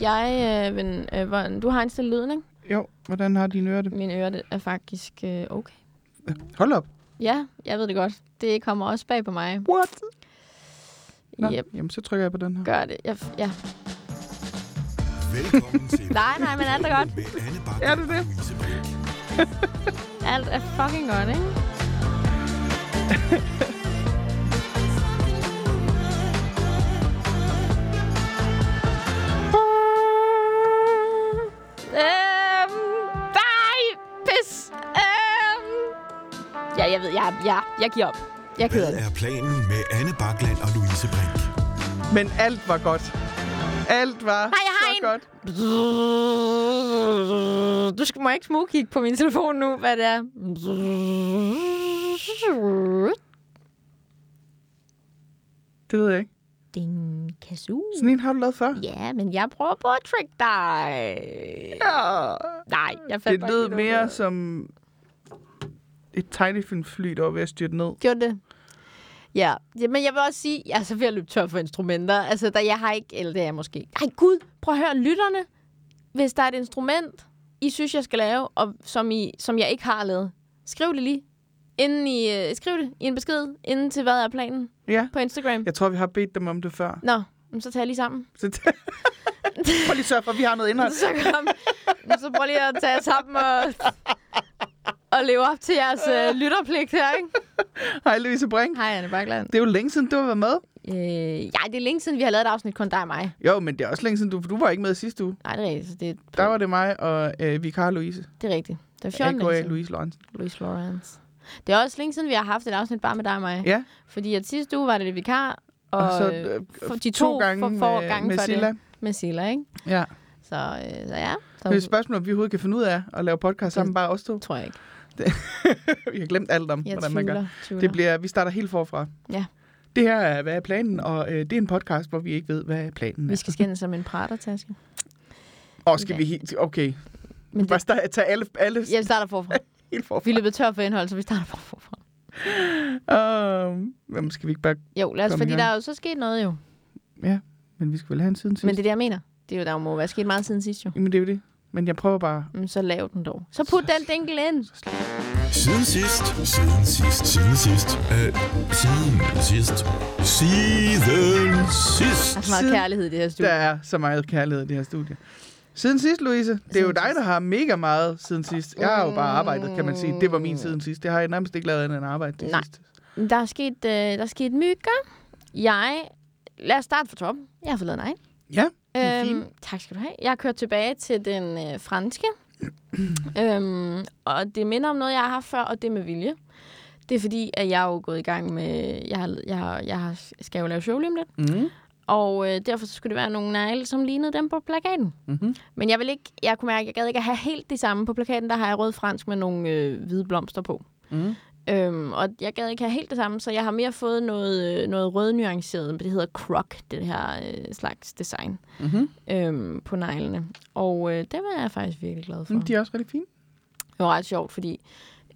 Jeg, øh, ven, øh, hvor, du har indstillet lyden, ikke? Jo, hvordan har dine ører det? Mine ører det er faktisk øh, okay. Hold op. Ja, jeg ved det godt. Det kommer også bag på mig. What? Nå, Yep, Jamen, så trykker jeg på den her. gør det. Jeg, ja. Velkommen til Nej, nej, men alt er godt. Er det det? Alt er fucking godt, ikke? jeg ved, jeg, jeg, giver op. Jeg Hvad det. er planen med Anne Bakland og Louise Brink? Men alt var godt. Alt var Nej, jeg har så en. godt. Du skal må ikke smugkigge på min telefon nu, hvad det er. Det ved jeg ikke. Ding, kazoo. Sådan en har du lavet før? Ja, men jeg prøver på at trick dig. Ja. Nej, jeg fandt Det bare lød ikke mere noget. som et tegnefilmfly, der var ved at styrte ned. Gjorde det? Ja. ja, men jeg vil også sige, jeg er så ved at løbe tør for instrumenter. Altså, der, jeg har ikke, eller det er jeg måske. Ej, gud, prøv at høre, lytterne. Hvis der er et instrument, I synes, jeg skal lave, og som, I, som jeg ikke har lavet, skriv det lige. Inden I, øh, skriv det i en besked, inden til hvad er planen Ja, på Instagram. jeg tror, vi har bedt dem om det før. Nå, men så tager jeg lige sammen. Så Prøv lige at sørge for, at vi har noget indhold. Så kom, så prøv lige at tage sammen og, og leve op til jeres øh, lytterpligt her, ikke? Hej, Louise Brink. Hej, Anne Bakland. Det er jo længe siden, du har været med. Øh, ja, det er længe siden, vi har lavet et afsnit kun dig og mig. Jo, men det er også længe siden, du, for du var ikke med sidste uge. Nej, det er rigtigt. så Det er, Der var det mig og øh, vikar Louise. det er rigtigt. Det er 14 A.K.A. Louise Lorentzen. Louis Lawrence. Det er også længe siden, vi har haft et afsnit bare med dig og mig. Ja, Fordi at sidste uge var det vikar, og, og, så øh, øh, for de to, gange for, for gange med før Silla. det med Silla, ikke? Ja. Så, øh, så ja, Det er et så spørgsmål, om vi overhovedet kan finde ud af at lave podcast sammen, bare os to. tror jeg ikke. vi har glemt alt om, Jeg hvordan man gør. tvivler, tvivler. Det bliver, vi starter helt forfra. Ja. Det her er, hvad er planen, og øh, det er en podcast, hvor vi ikke ved, hvad er planen Vi er. skal skændes som en pratertaske. Og skal Ja. vi helt... Okay. Men Bare det, start, tage alle, alle jeg starter forfra. helt forfra. Vi er løbet tør for indhold, så vi starter forfra. Um, jamen, skal vi ikke bare... Jo, lad os, fordi gang. der er jo så sket noget jo. Ja, men vi skal vel have en siden sidst. Men det er det, jeg mener. Det er jo, der må være sket meget siden sidst jo. Jamen, det er jo det. Men jeg prøver bare... Men så lav den dog. Så put den dinkel ind. Siden sidst, siden sidst, siden sidst, øh, siden sidst, siden sidst. Der er så meget kærlighed i det her Der studie. er så meget kærlighed i det her studie. Siden sidst, Louise. Det er jo dig, der har mega meget siden sidst. Jeg har jo bare arbejdet, kan man sige. Det var min siden sidst. Det har jeg nærmest ikke lavet andet end arbejde det Nej. sidste. Der er sket, øh, der er sket mygger. Jeg... Lad os starte fra toppen. Jeg har fået lavet en egen. Ja. Øhm, tak skal du have. Jeg har kørt tilbage til den øh, franske. øhm, og det minder om noget, jeg har haft før, og det med vilje. Det er fordi, at jeg er jo gået i gang med... Jeg, har, jeg, har, jeg har, skal jo lave show lige om lidt. Mm. Og øh, derfor så skulle det være nogle negle, som lignede dem på plakaten. Mm-hmm. Men jeg vil ikke... Jeg kunne mærke, at jeg gad ikke at have helt det samme på plakaten. Der har jeg rød fransk med nogle øh, hvide blomster på. Mm. Øhm, og jeg gad ikke have helt det samme, så jeg har mere fået noget, øh, noget rød nuanceret, men det hedder croc, det her øh, slags design Mm-hmm. øhm, på neglene. Og øh, det var jeg faktisk virkelig glad for. Mm, de er også rigtig fine. Det var ret sjovt, fordi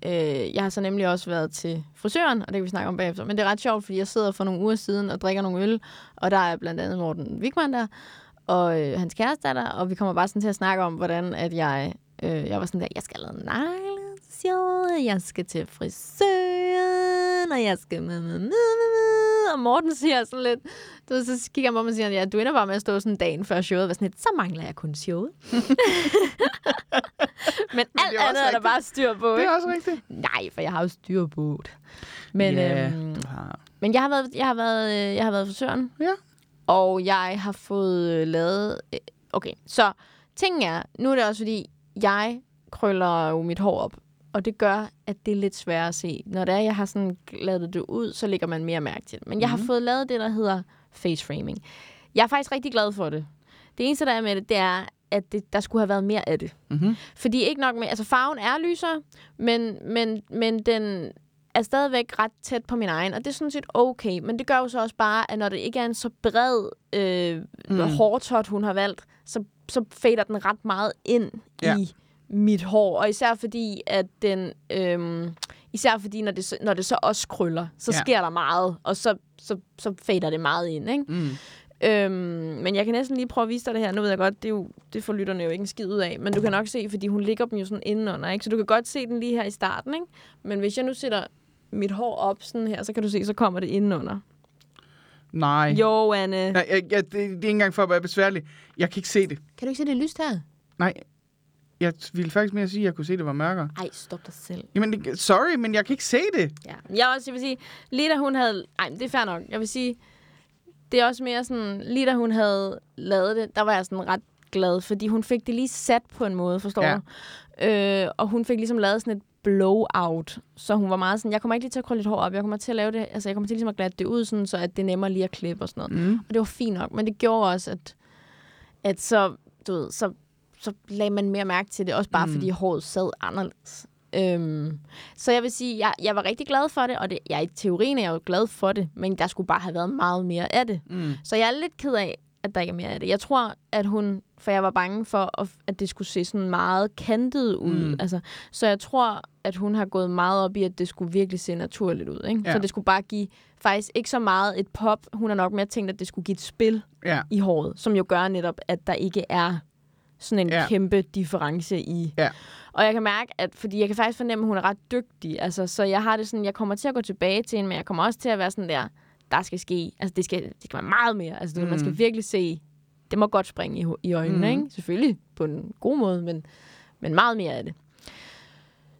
øh, jeg har så nemlig også været til frisøren, og det kan vi snakke om bagefter. Men det er ret sjovt, fordi jeg sidder for nogle uger siden og drikker nogle øl, og der er blandt andet Morten Wigman der, og øh, hans kæreste er der, og vi kommer bare sådan til at snakke om, hvordan at jeg, øh, jeg var sådan der, jeg skal lave negle, sjovt, jeg skal til frisøren, og jeg skal og Morten siger sådan lidt, du ved, så kigger han på mig og siger, ja, du ender bare med at stå sådan dagen før showet, og sådan lidt, så mangler jeg kun showet. Men alt det er andet er der rigtigt. bare styr på, Det ikke? er også rigtigt. Nej, for jeg har jo styr på det. Men, ja, øhm, du har. men jeg har været, jeg har været, øh, jeg har været frisøren. Ja. Og jeg har fået øh, lavet... øh, Okay, så tingen er, nu er det også fordi, jeg krøller jo mit hår op. Og det gør, at det er lidt sværere at se. Når det er, jeg har sådan lavet det ud, så lægger man mere mærke til det. Men jeg har fået lavet det, der hedder face framing. Jeg er faktisk rigtig glad for det. Det eneste, der er med det, det er, at det, der skulle have været mere af det. Mm-hmm. Fordi ikke nok med, altså farven er lysere, men, men, men den er stadigvæk ret tæt på min egen, og det er sådan set okay. Men det gør jo så også bare, at når det ikke er en så bred øh, mm. hårtot, hun har valgt, så, så fader den ret meget ind ja. i mit hår. Og især fordi, at den... Øh, især fordi, når det, så- når det så også krøller, så ja. sker der meget, og så, så, så fader det meget ind, ikke? Mm. Øhm, men jeg kan næsten lige prøve at vise dig det her. Nu ved jeg godt, det, er jo, det får lytterne jo ikke en skid ud af. Men du kan nok se, fordi hun ligger dem jo sådan indenunder, ikke? Så du kan godt se den lige her i starten, ikke? Men hvis jeg nu sætter mit hår op sådan her, så kan du se, så kommer det indenunder. Nej. Jo, Anne. Nej, jeg, jeg, det, det er ikke engang for at være besværlig. Jeg kan ikke se det. Kan du ikke se det lyst her? Nej. Jeg ville faktisk mere sige, at jeg kunne se, at det var mørkere. Ej, stop dig selv. Jamen, det- sorry, men jeg kan ikke se det. Ja. Jeg, også, jeg vil sige, lige da hun havde... Ej, men det er fair nok. Jeg vil sige, det er også mere sådan... Lige da hun havde lavet det, der var jeg sådan ret glad, fordi hun fik det lige sat på en måde, forstår Ja. du? Øh, og hun fik ligesom lavet sådan et blowout, så hun var meget sådan, jeg kommer ikke lige til at krølle lidt hår op, jeg kommer til at lave det, altså jeg kommer til ligesom at glatte det ud, sådan, så at det er nemmere lige at klippe og sådan noget. Mm. Og det var fint nok, men det gjorde også, at, at så, du ved, så, så lagde man mere mærke til det, også bare Mm. fordi håret sad anderledes. Øhm, så jeg vil sige, jeg, jeg var rigtig glad for det, og det, jeg, i teorien er jeg jo glad for det, men der skulle bare have været meget mere af det. Mm. Så jeg er lidt ked af, at der ikke er mere af det. Jeg tror, at hun, for jeg var bange for, at- det skulle se sådan meget kantet ud. Mm. Altså, så jeg tror, at hun har gået meget op i, at det skulle virkelig se naturligt ud. Ikke? Ja. Så det skulle bare give faktisk ikke så meget et pop. Hun har nok mere tænkt, at det skulle give et spil Ja. i håret, som jo gør netop, at der ikke er sådan en Ja. kæmpe difference i. Ja. Og jeg kan mærke, at fordi jeg kan faktisk fornemme, at hun er ret dygtig. Altså, så jeg har det sådan, jeg kommer til at gå tilbage til hende, men jeg kommer også til at være sådan der, der skal ske, altså det skal, det skal være meget mere. Altså, mm. man skal virkelig se, det må godt springe i, i øjnene, Mm. mm. ikke? Selvfølgelig på en god måde, men, men meget mere af det.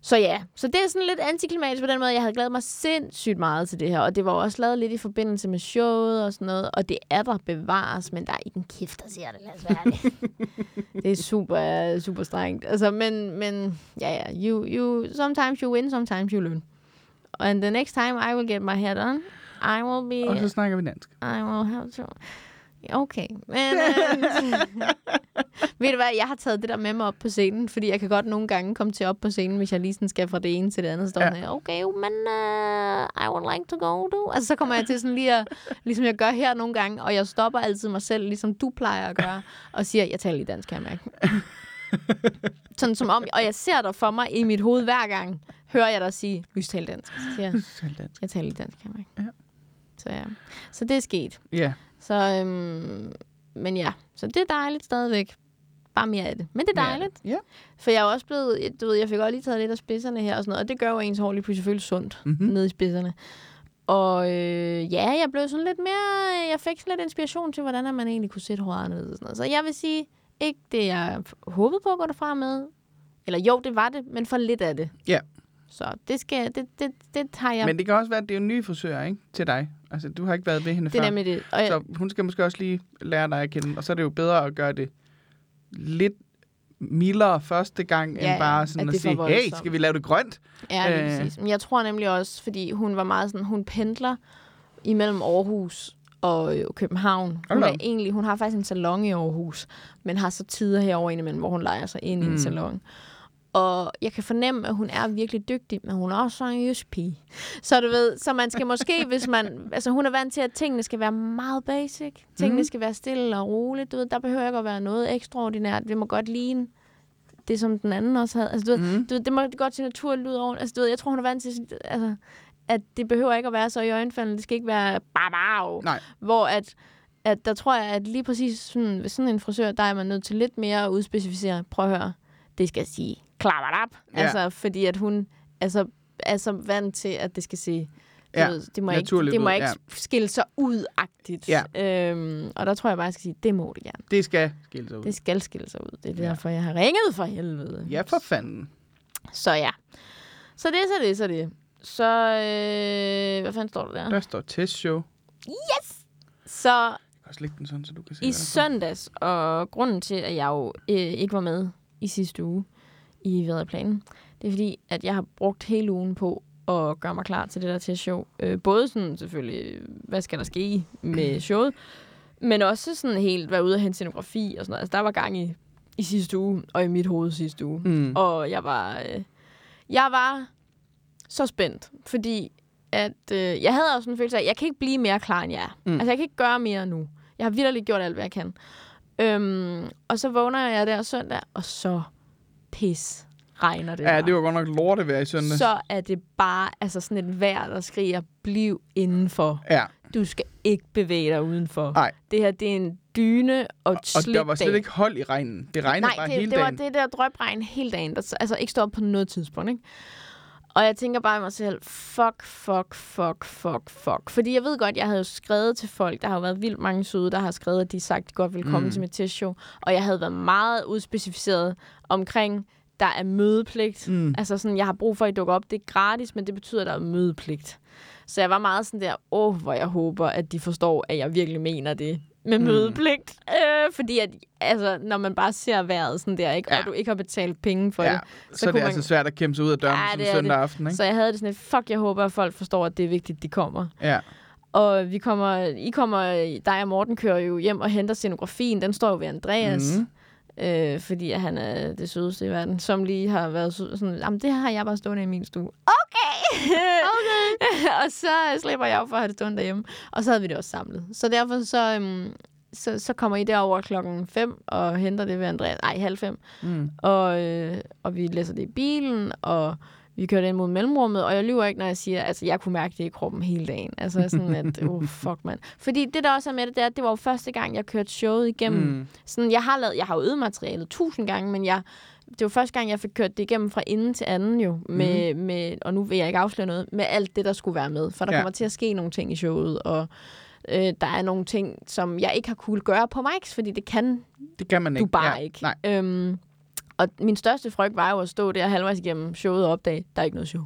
Så ja, så det er sådan lidt antiklimatisk på den måde. Jeg havde glædet mig sindssygt meget til det her, og det var også lavet lidt i forbindelse med showet og sådan noget, og det er der bevares, men der er ikke en kæft, der ser det, lad os være ærlige. det er super, super strengt. Altså, men, men ja, ja, you, you, sometimes you win, sometimes you learn. And the next time I will get my hair done, I will be... Og så snakker vi dansk. I will have to... Okay. Men, øh, ved du hvad, jeg har taget det der med mig op på scenen, fordi jeg kan godt nogle gange komme til op på scenen, hvis jeg lige sådan skal fra det ene til det andet. Så står Ja. ja. okay, men uh, I would like to go to... Altså, så kommer jeg til sådan lige at, ligesom jeg gør her nogle gange, og jeg stopper altid mig selv, ligesom du plejer at gøre, og siger, jeg taler lige dansk, kan jeg mærke. Sådan som om, og jeg ser dig for mig i mit hoved hver gang, hører jeg dig sige, vi taler dansk. Så siger jeg, Tal jeg taler lige dansk, kan jeg mærke. Ja. Så ja, så det er sket. Ja. Så, øhm, men ja, så det er dejligt stadigvæk. Bare mere af det. Men det er dejligt. Ja. For jeg er også blevet, du ved, jeg fik også lige taget lidt af spidserne her og sådan noget, og det gør jo ens hår lige pludselig føles sundt Mhm. mm-hmm. nede i spidserne. Og øh, ja, jeg blev sådan lidt mere, jeg fik sådan lidt inspiration til, hvordan man egentlig kunne sætte håret anderledes og sådan noget. Så jeg vil sige, ikke det, jeg håbede på at gå derfra med. Eller jo, det var det, men for lidt af det. Ja. Så det skal, det, det, det tager jeg. Men det kan også være, at det er en ny frisør, ikke? Til dig. Altså, du har ikke været ved hende det er før. nemlig det. Og jeg, Så hun skal måske også lige lære dig at kende. Og så er det jo bedre at gøre det lidt mildere første gang, Ja, end bare sådan at at, det er sige, hey, voldsomt." skal vi lave det grønt? Ja, lige Øh. præcis. Men jeg tror nemlig også, fordi hun var meget sådan, hun pendler imellem Aarhus og øh, København. Hun, er egentlig, hun har faktisk en salon i Aarhus, men har så tider herover indimellem, hvor hun leger sig ind mm. i Mm. en salon. Og jeg kan fornemme, at hun er virkelig dygtig, men hun er også en jysk pige. Så du ved, så man skal måske, hvis man... Altså, hun er vant til, at tingene skal være meget basic. Tingene Mhm. skal være stille og roligt. Du ved, der behøver ikke at være noget ekstraordinært. Det må godt ligne det, som den anden også havde. Altså, du ved, Mm. du ved, det må godt se naturligt ud over. Altså, du ved, jeg tror, hun er vant til, altså, at det behøver ikke at være så i øjenfaldende. Det skal ikke være babau. Nej. Hvor at, at der tror jeg, at lige præcis sådan, ved sådan en frisør, der er man nødt til lidt mere at udspecificere. Prøv at høre, det skal sige klapper op. Ja. Altså, fordi at hun altså, er så vant til, at det skal se Ja, ved, det må ikke, det må ikke ja. skille sig ud-agtigt. Ja. Øhm, og der tror jeg bare, jeg skal sige, det må det gerne. Det skal skille sig ud. Det skal skille sig ud. Det er Ja. derfor, jeg har ringet for helvede. Ja, for fanden. Så ja. Så det, så det, så det. Så, øh, hvad fanden står der der? Der står testshow. Så Jeg kan også lægge den sådan, så du kan se, i søndags, og grunden til, at jeg jo øh, ikke var med i sidste uge i Hvad er planen, det er fordi, at jeg har brugt hele ugen på at gøre mig klar til det der testshow. Øh, både sådan selvfølgelig, hvad skal der ske med showet, men også sådan helt være ude og hente scenografi og sådan noget. Altså, der var gang i, i sidste uge, og i mit hoved sidste uge. Mm. Og jeg var, øh, jeg var så spændt, fordi at, øh, jeg havde også en følelse af, at jeg kan ikke blive mere klar, end jeg er. Mm. Altså, jeg kan ikke gøre mere nu. Jeg har virkelig gjort alt, hvad jeg kan. Øhm, og så vågner jeg der søndag, og så pis regner det Ja, det var godt nok lortevejr i søndag. Så er det bare altså sådan et vejr, der skriger, bliv indenfor. Ja, du skal ikke bevæge dig udenfor. Nej. Det her, det er en dyne og et Og der var slet dag. ikke hold i regnen. Det regnede Nej, bare det, hele det var dagen. det der drøbregn hele dagen, der altså ikke stod op på noget tidspunkt, ikke? Og jeg tænker bare i mig selv, fuck, fuck, fuck, fuck, fuck. Fordi jeg ved godt, jeg havde jo skrevet til folk, der har jo været vildt mange søde, der har skrevet, at de sagt, de godt ville komme Mm. til mit testshow. Og jeg havde været meget udspecificeret omkring, der er mødepligt. Mm. Altså sådan, jeg har brug for, at I dukker op. Det er gratis, men det betyder, at der er mødepligt. Så jeg var meget sådan der, åh, hvor jeg håber, at de forstår, at jeg virkelig mener det med Mm. mødepligt. Øh, fordi at, altså, når man bare ser vejret sådan der, ikke? Ja. og du ikke har betalt penge for Ja, det. så, så er det kunne altså man- svært at kæmpe sig ud af døren Ja, som det er søndag det. aften, ikke? Så jeg havde det sådan lidt, fuck, jeg håber, at folk forstår, at det er vigtigt, de kommer. Ja. Og vi kommer, I kommer, dig og Morten kører jo hjem og henter scenografien. Den står jo ved Andreas. Mhm. Øh, fordi han er det sødeste i verden, som lige har været sød- sådan, jamen det har jeg bare stående i min stue. Okay! okay. og så slipper jeg jo for at have det stående derhjemme. Og så havde vi det også samlet. Så derfor så, øhm, så, så kommer I derover klokken 5 og henter det ved Andreas. Nej, halv fem. Mm. Og, øh, og vi læser det i bilen, og vi kørte ind mod mellemrummet, og jeg lyver ikke, når jeg siger, altså jeg kunne mærke det i kroppen hele dagen. Altså sådan, at, oh fuck, mand. Fordi det, der også er med det, det er, at det var jo første gang, jeg kørte showet igennem. Mm. Sådan, jeg har lavet, jeg har jo øvet materialet tusind gange, men jeg, det var første gang, jeg fik kørt det igennem fra ende til anden jo, med, mm. med, og nu vil jeg ikke afsløre noget, med alt det, der skulle være med. For der Ja. ja. kommer til at ske nogle ting i showet, og øh, der er nogle ting, som jeg ikke har kunne gøre på mics, fordi det kan Det kan man ikke. du bare ja. ikke. Nej. Øhm, og min største frygt var jo at stå der halvvejs igennem showet og opdage, der er ikke noget show.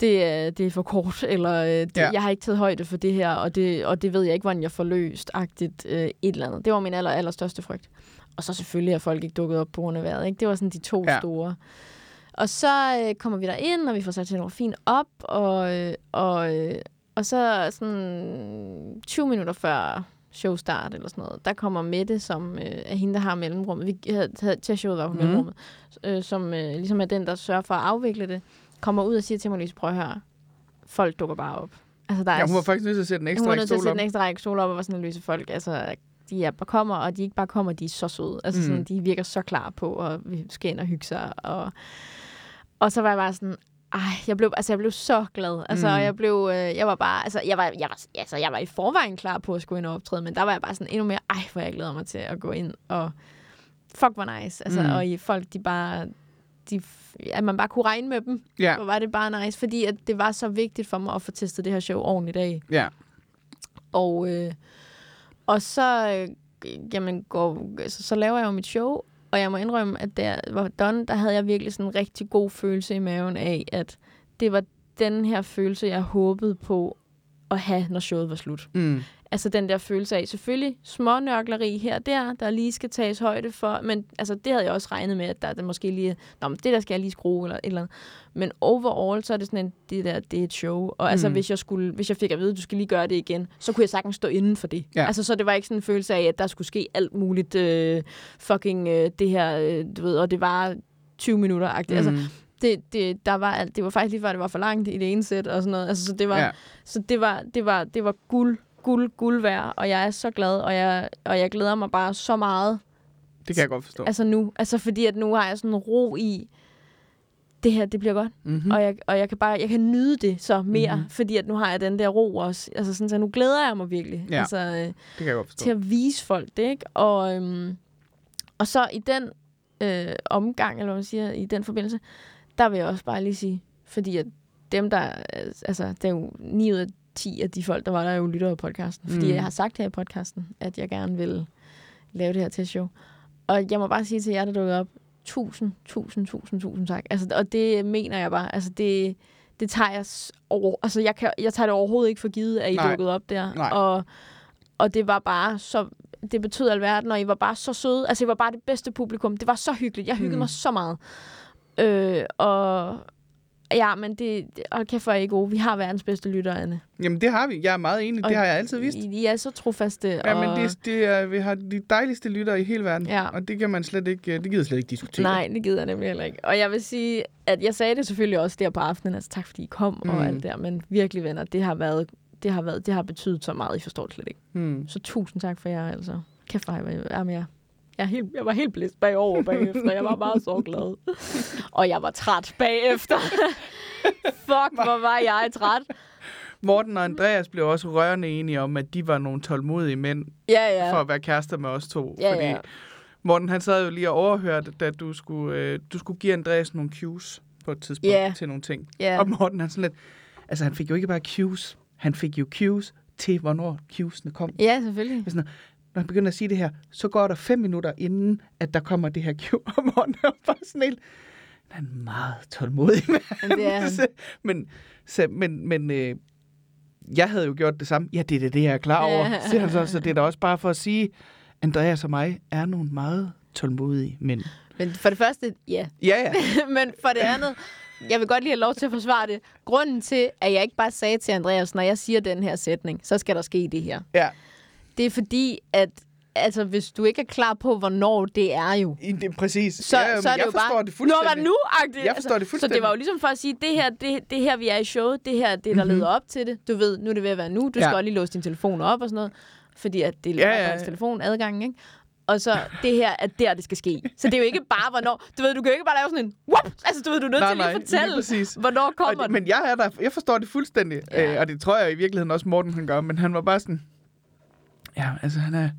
Det er, det er for kort, eller øh, det, Ja. jeg har ikke taget højde for det her, og det, og det ved jeg ikke, hvordan jeg får løst, agtigt øh, et eller andet. Det var min aller, aller største frygt. Og så selvfølgelig er folk ikke dukket op på grund af vejret. Ikke? Det var sådan de to Ja. ja. store. Og så øh, kommer vi der ind og vi får sat scenografien op, og, øh, og, øh, og så sådan 20 minutter før showstart eller sådan noget, der kommer Mette, som øh, er hende, der har mellemrummet. Vi havde, havde til showet var Mhm. mm. mellemrummet, øh, som øh, ligesom er den, der sørger for at afvikle det, kommer ud og siger til mig, Louise, prøv at høre, folk dukker bare op. Altså, der er Ja, hun var faktisk nødt til at sætte en ekstra hun var nødt til at sætte en ekstra række stole op og var sådan at løse folk. Altså, de er bare kommer, og de ikke bare kommer, de er så søde. Altså, Mm. mm. sådan, de virker så klar på, og vi skal ind og hygge sig. Og, og så var jeg bare sådan, ej, jeg blev, altså, jeg blev så glad. Altså, Mm. jeg blev, øh, jeg var bare, altså, jeg var, jeg var, altså, jeg var i forvejen klar på at skulle ind og optræde, men der var jeg bare sådan endnu mere, ej, hvor jeg glæder mig til at gå ind, og fuck, hvor nice. Altså, Mm. og i folk, de bare, de, at man bare kunne regne med dem, Ja, hvor var det bare nice, fordi at det var så vigtigt for mig at få testet det her show ordentligt af. ja. Og, øh, og så, øh, jamen, går, så, så laver jeg jo mit show, og jeg må indrømme, at der var done, der havde jeg virkelig sådan en rigtig god følelse i maven af, at det var den her følelse, jeg håbede på at have, når showet var slut. Mm. Altså den der følelse af, selvfølgelig små nørkleri her og der, der lige skal tages højde for, men altså, det havde jeg også regnet med, at der, der måske lige, Nå, men det der skal jeg lige skrue, eller et eller andet. Men overall, så er det sådan en, det der, det er et show. Og altså, Mm. hvis jeg, skulle, hvis jeg fik at vide, at du skal lige gøre det igen, så kunne jeg sagtens stå inden for det. Ja. Altså, så det var ikke sådan en følelse af, at der skulle ske alt muligt øh, fucking øh, det her, øh, du ved, og det var 20 minutter. Mm. Altså, Mm. det, det, der var, alt- det var faktisk lige før, det var for langt i det ene sæt og sådan noget. Altså, så det var, Ja. så det var, det var, det var guld, guld, guld værd, og jeg er så glad, og jeg, og jeg glæder mig bare så meget, Det kan jeg godt forstå. altså nu. Altså fordi, at nu har jeg sådan ro i, det her, det bliver godt. Mm-hmm. Mm. Og, jeg, og jeg kan bare, jeg kan nyde det så mere, Mhm. mm-hmm. fordi at nu har jeg den der ro også. Altså sådan, så nu glæder jeg mig virkelig. Ja. Altså, øh, Det kan jeg godt forstå. til at vise folk det, ikke? Og, øhm, og så i den øh, omgang, eller hvad man siger, i den forbindelse, der vil jeg også bare lige sige, fordi at dem, der, altså, det er jo 9 ud af 10 af de folk, der var der, jo lytter af podcasten. Fordi Mm. jeg har sagt her i podcasten, at jeg gerne vil lave det her testshow. Og jeg må bare sige til jer, der dukkede op, tusind, tusind, tusind, tusind tak. Altså, og det mener jeg bare. Altså, det, det tager jeg over... Altså, jeg, kan, jeg tager det overhovedet ikke for givet, at I Nej. dukkede op der. Nej. Og, og det var bare så... Det betød alverden, og I var bare så søde. Altså, I var bare det bedste publikum. Det var så hyggeligt. Jeg hyggede Mm. mig så meget. Øh, og... Ja, men det... Og kæft, hvor er I gode. Vi har verdens bedste lytter, Anne. Jamen, det har vi. Jeg er meget enig. Og Det har jeg altid vidst. I, I er så trofaste. Ja, og... men det, det er, vi har de dejligste lyttere i hele verden. Ja. Og det kan man slet ikke, det gider slet ikke diskutere. Nej, det gider jeg nemlig heller ikke. Og jeg vil sige, at jeg sagde det selvfølgelig også der på aftenen, altså tak fordi I kom mm. Mm. og alt der, men virkelig venner, det har været, det har været, det har betydet så meget, I forstår det slet ikke. Hmm. Så tusind tak for jer, altså. Kæft, hvor jeg var med jer. Jeg, helt, jeg var helt blæst bagover bagefter. Jeg var bare så glad. Og jeg var træt bagefter. Fuck, hvor var jeg træt. Morten og Andreas blev også rørende enige om, at de var nogle tålmodige mænd Ja, ja. for at være kærester med os to. Ja, fordi ja. Morten, han sad jo lige og overhørte, da du skulle, øh, du skulle give Andreas nogle cues på et tidspunkt Ja. til nogle ting. ja. Og Morten, han sådan lidt... Altså, han fik jo ikke bare cues. Han fik jo cues til, hvornår cuesene kom. Ja, selvfølgelig. Sådan, når han begynder at sige det her, så går der fem minutter inden, at der kommer det her cue. Og Morten er bare sådan helt... Han er meget tålmodig med Men det er han. Så- men, så, men, men øh, jeg havde jo gjort det samme. Ja, det er det, det jeg er klar over. Ja. Siger han så, så det er da også bare for at sige, Andreas og mig er nogle meget tålmodige mænd. Men for det første, ja. Ja, ja. Men for det andet, jeg vil godt lige have lov til at forsvare det. Grunden til, at jeg ikke bare sagde til Andreas, når jeg siger den her sætning, så skal der ske det her. ja. Det er fordi, at altså, hvis du ikke er klar på, hvornår det er jo, I- Det, præcis. så, ja, så er det jeg jo forstår bare, det nu var fuldstændig. nu -agtigt. Jeg forstår det Så fuldstændig. det var jo ligesom for at sige, det her, det, det her, vi er i showet, det her, det der Mhm. leder op til det. Du ved, nu er det ved at være nu. Du Ja. skal også lige låse din telefon op og sådan noget, fordi at det er Ja, ja, ja, telefon adgangen, ikke? Og så det her er der, det skal ske. Så det er jo ikke bare, hvornår... Du ved, du kan jo ikke bare lave sådan en... Whoop! Altså, du ved, du er nødt Nej, til nej, at fortælle, præcis. hvornår Og kommer det, den. men jeg er der, jeg forstår det fuldstændig, Ja. øh, og det tror jeg i virkeligheden også Morten han gør, men han var bare sådan, ja, altså han er,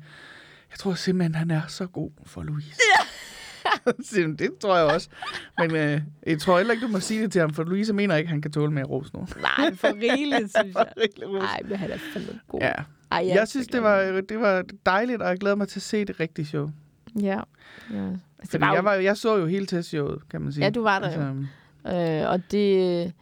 jeg tror simpelthen, han er så god for Louise. Ja. det tror jeg også. Men øh, jeg tror heller ikke, du må sige det til ham, for Louise mener ikke, han kan tåle mere ros nu. Nej, for rigeligt, synes jeg. Nej, men han er fandme god. Ja. Ej, jeg, Jeg, synes, det var, det var dejligt, og jeg glæder mig til at se det rigtige show. Ja. ja. Altså, Fordi var jo- jeg, var, jeg så jo hele testshowet, kan man sige. Ja, du var der jo. Øh, og det...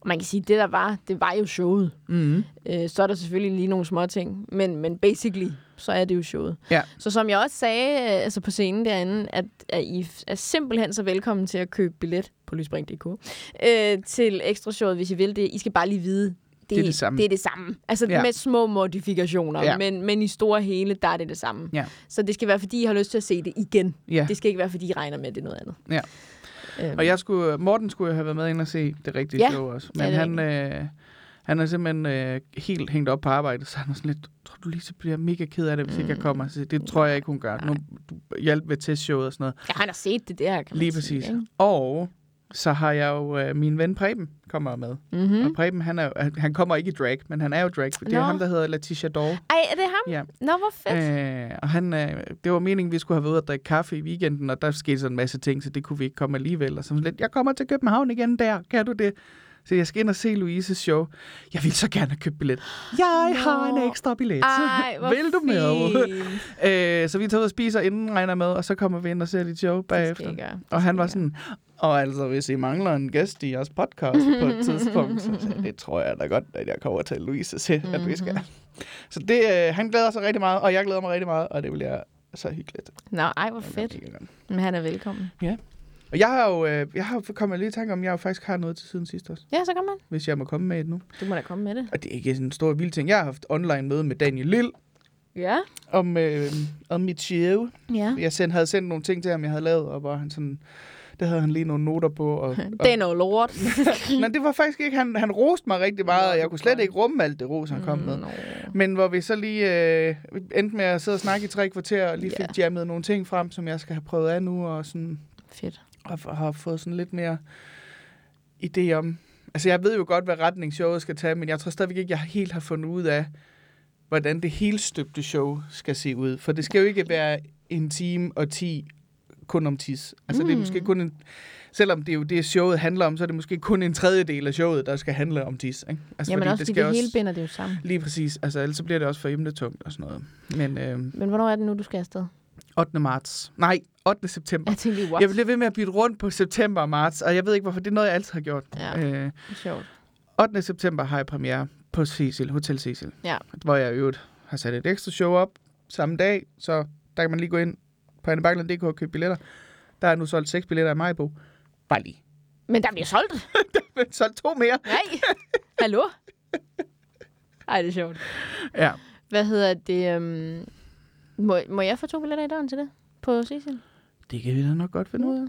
Og man kan sige, det der var, det var jo showet. Mm-hmm. Øh, så er der selvfølgelig lige nogle små ting, men, men basically, så er det jo showet. Ja. Så som jeg også sagde øh, altså på scenen derinde, at, at I er simpelthen så velkommen til at købe billet på lysbring.dk øh, til ekstra showet, hvis I vil det. I skal bare lige vide, det, er det samme. Det er det samme. Altså Ja. med små modifikationer, ja. men, men i store hele, der er det det samme. Ja. Så det skal være, fordi I har lyst til at se det igen. Ja. Det skal ikke være, fordi I regner med, at det er noget andet. Ja. Øhm, Og jeg skulle, Morten skulle have været med ind og se det rigtige Ja. show også. Ja, Men er han, øh, han er simpelthen øh, helt hængt op på arbejdet, så han er sådan lidt, tror du lige så bliver mega ked af det, hvis mm. ikke jeg kommer? Så det tror jeg ikke, hun gør. Nu du hjælp ved testshowet og sådan noget. ja, han har set det der, kan Lige sige, præcis. ikke? Og så har jeg jo øh, min ven Preben kommer med. Mm. Mm-hmm. Og Preben, han, er, han, han kommer ikke i drag, men han er jo drag. Det er Nå. ham, der hedder Letitia Dore. Ej, er det ham? Ja. Nå, hvor fedt. Øh, og han, øh, det var meningen, vi skulle have været ude og drikke kaffe i weekenden, og der skete sådan en masse ting, så det kunne vi ikke komme alligevel. Og så lidt, jeg kommer til København igen der, kan du det? Så jeg skal ind og se Louises show. Jeg vil så gerne købt billet. Jeg har en Nå. ekstra billet. Ej, vil du med? øh, så vi tager ud og spiser inden, regner med, og så kommer vi ind og ser dit show Det bagefter. Og han var sådan, og altså, hvis I mangler en gæst i jeres podcast på et tidspunkt, så sagde det tror jeg da godt, at jeg kommer til Louise siger, at vi skal. Mhm. Så det, øh, han glæder sig rigtig meget, og jeg glæder mig rigtig meget, og det bliver så hyggeligt. Nå, ej, hvor Det fedt. Men han er velkommen. Og jeg har jo, øh, jeg har kommet lidt i tanke om, at jeg jo faktisk har noget til siden sidst også, Ja, så kom man. hvis jeg må komme med et nu. Du må da komme med det. Og det er ikke sådan en stor vild ting. Jeg har haft online møde med Daniel Lille Ja. om, øh, om mit show. Ja. Jeg send, havde sendt nogle ting til ham, jeg havde lavet, og hvor han sådan, der havde han lige nogle noter på. Og, og, Det er noget lort. Nej, det var faktisk ikke. Han, han roste mig rigtig meget, og jeg kunne slet ikke rumme alt det ros, han kom med. Men hvor vi så lige øh, endte med at sidde og snakke i tre kvarter, og lige fik Ja. jammet nogle ting frem, som jeg skal have prøvet af nu, og sådan, Fedt. og f- har fået sådan lidt mere idé om... Altså, jeg ved jo godt, hvad retning showet skal tage, men jeg tror stadigvæk ikke, jeg helt har fundet ud af, hvordan det helt støbte show skal se ud. For det skal jo ikke være en time og ti kun om tis. Altså, mm. det er Mm. måske kun en... Selvom det er jo det, showet handler om, så er det måske kun en tredjedel af showet, der skal handle om tis. Ikke? Altså, Jamen også, det fordi det hele binder det jo sammen. Lige præcis. Altså, ellers så bliver det også for emnetungt og sådan noget. Men øh, Men hvornår er det nu, du skal afsted? 8. marts. Nej, 8. september. Jeg tænkte what? Jeg bliver ved med at bytte rundt på september og marts, og jeg ved ikke, hvorfor. Det er noget, jeg altid har gjort. Ja. Øh, Sjovt. 8. september har jeg premiere på Cecil, Hotel Cecil. Ja. Hvor jeg i øvrigt har sat et ekstra show op samme dag, så der kan man lige gå ind på annebakland.dk og købe billetter. Der er nu solgt seks billetter af Majbo. Bare lige. Men der bliver solgt. Men solgt to mere. Nej. Hallo? Ej, det er sjovt. Ja. Hvad hedder det? Um... Må, må jeg få to billetter i døren til det? På Cecil? Det kan vi da nok godt finde ud af.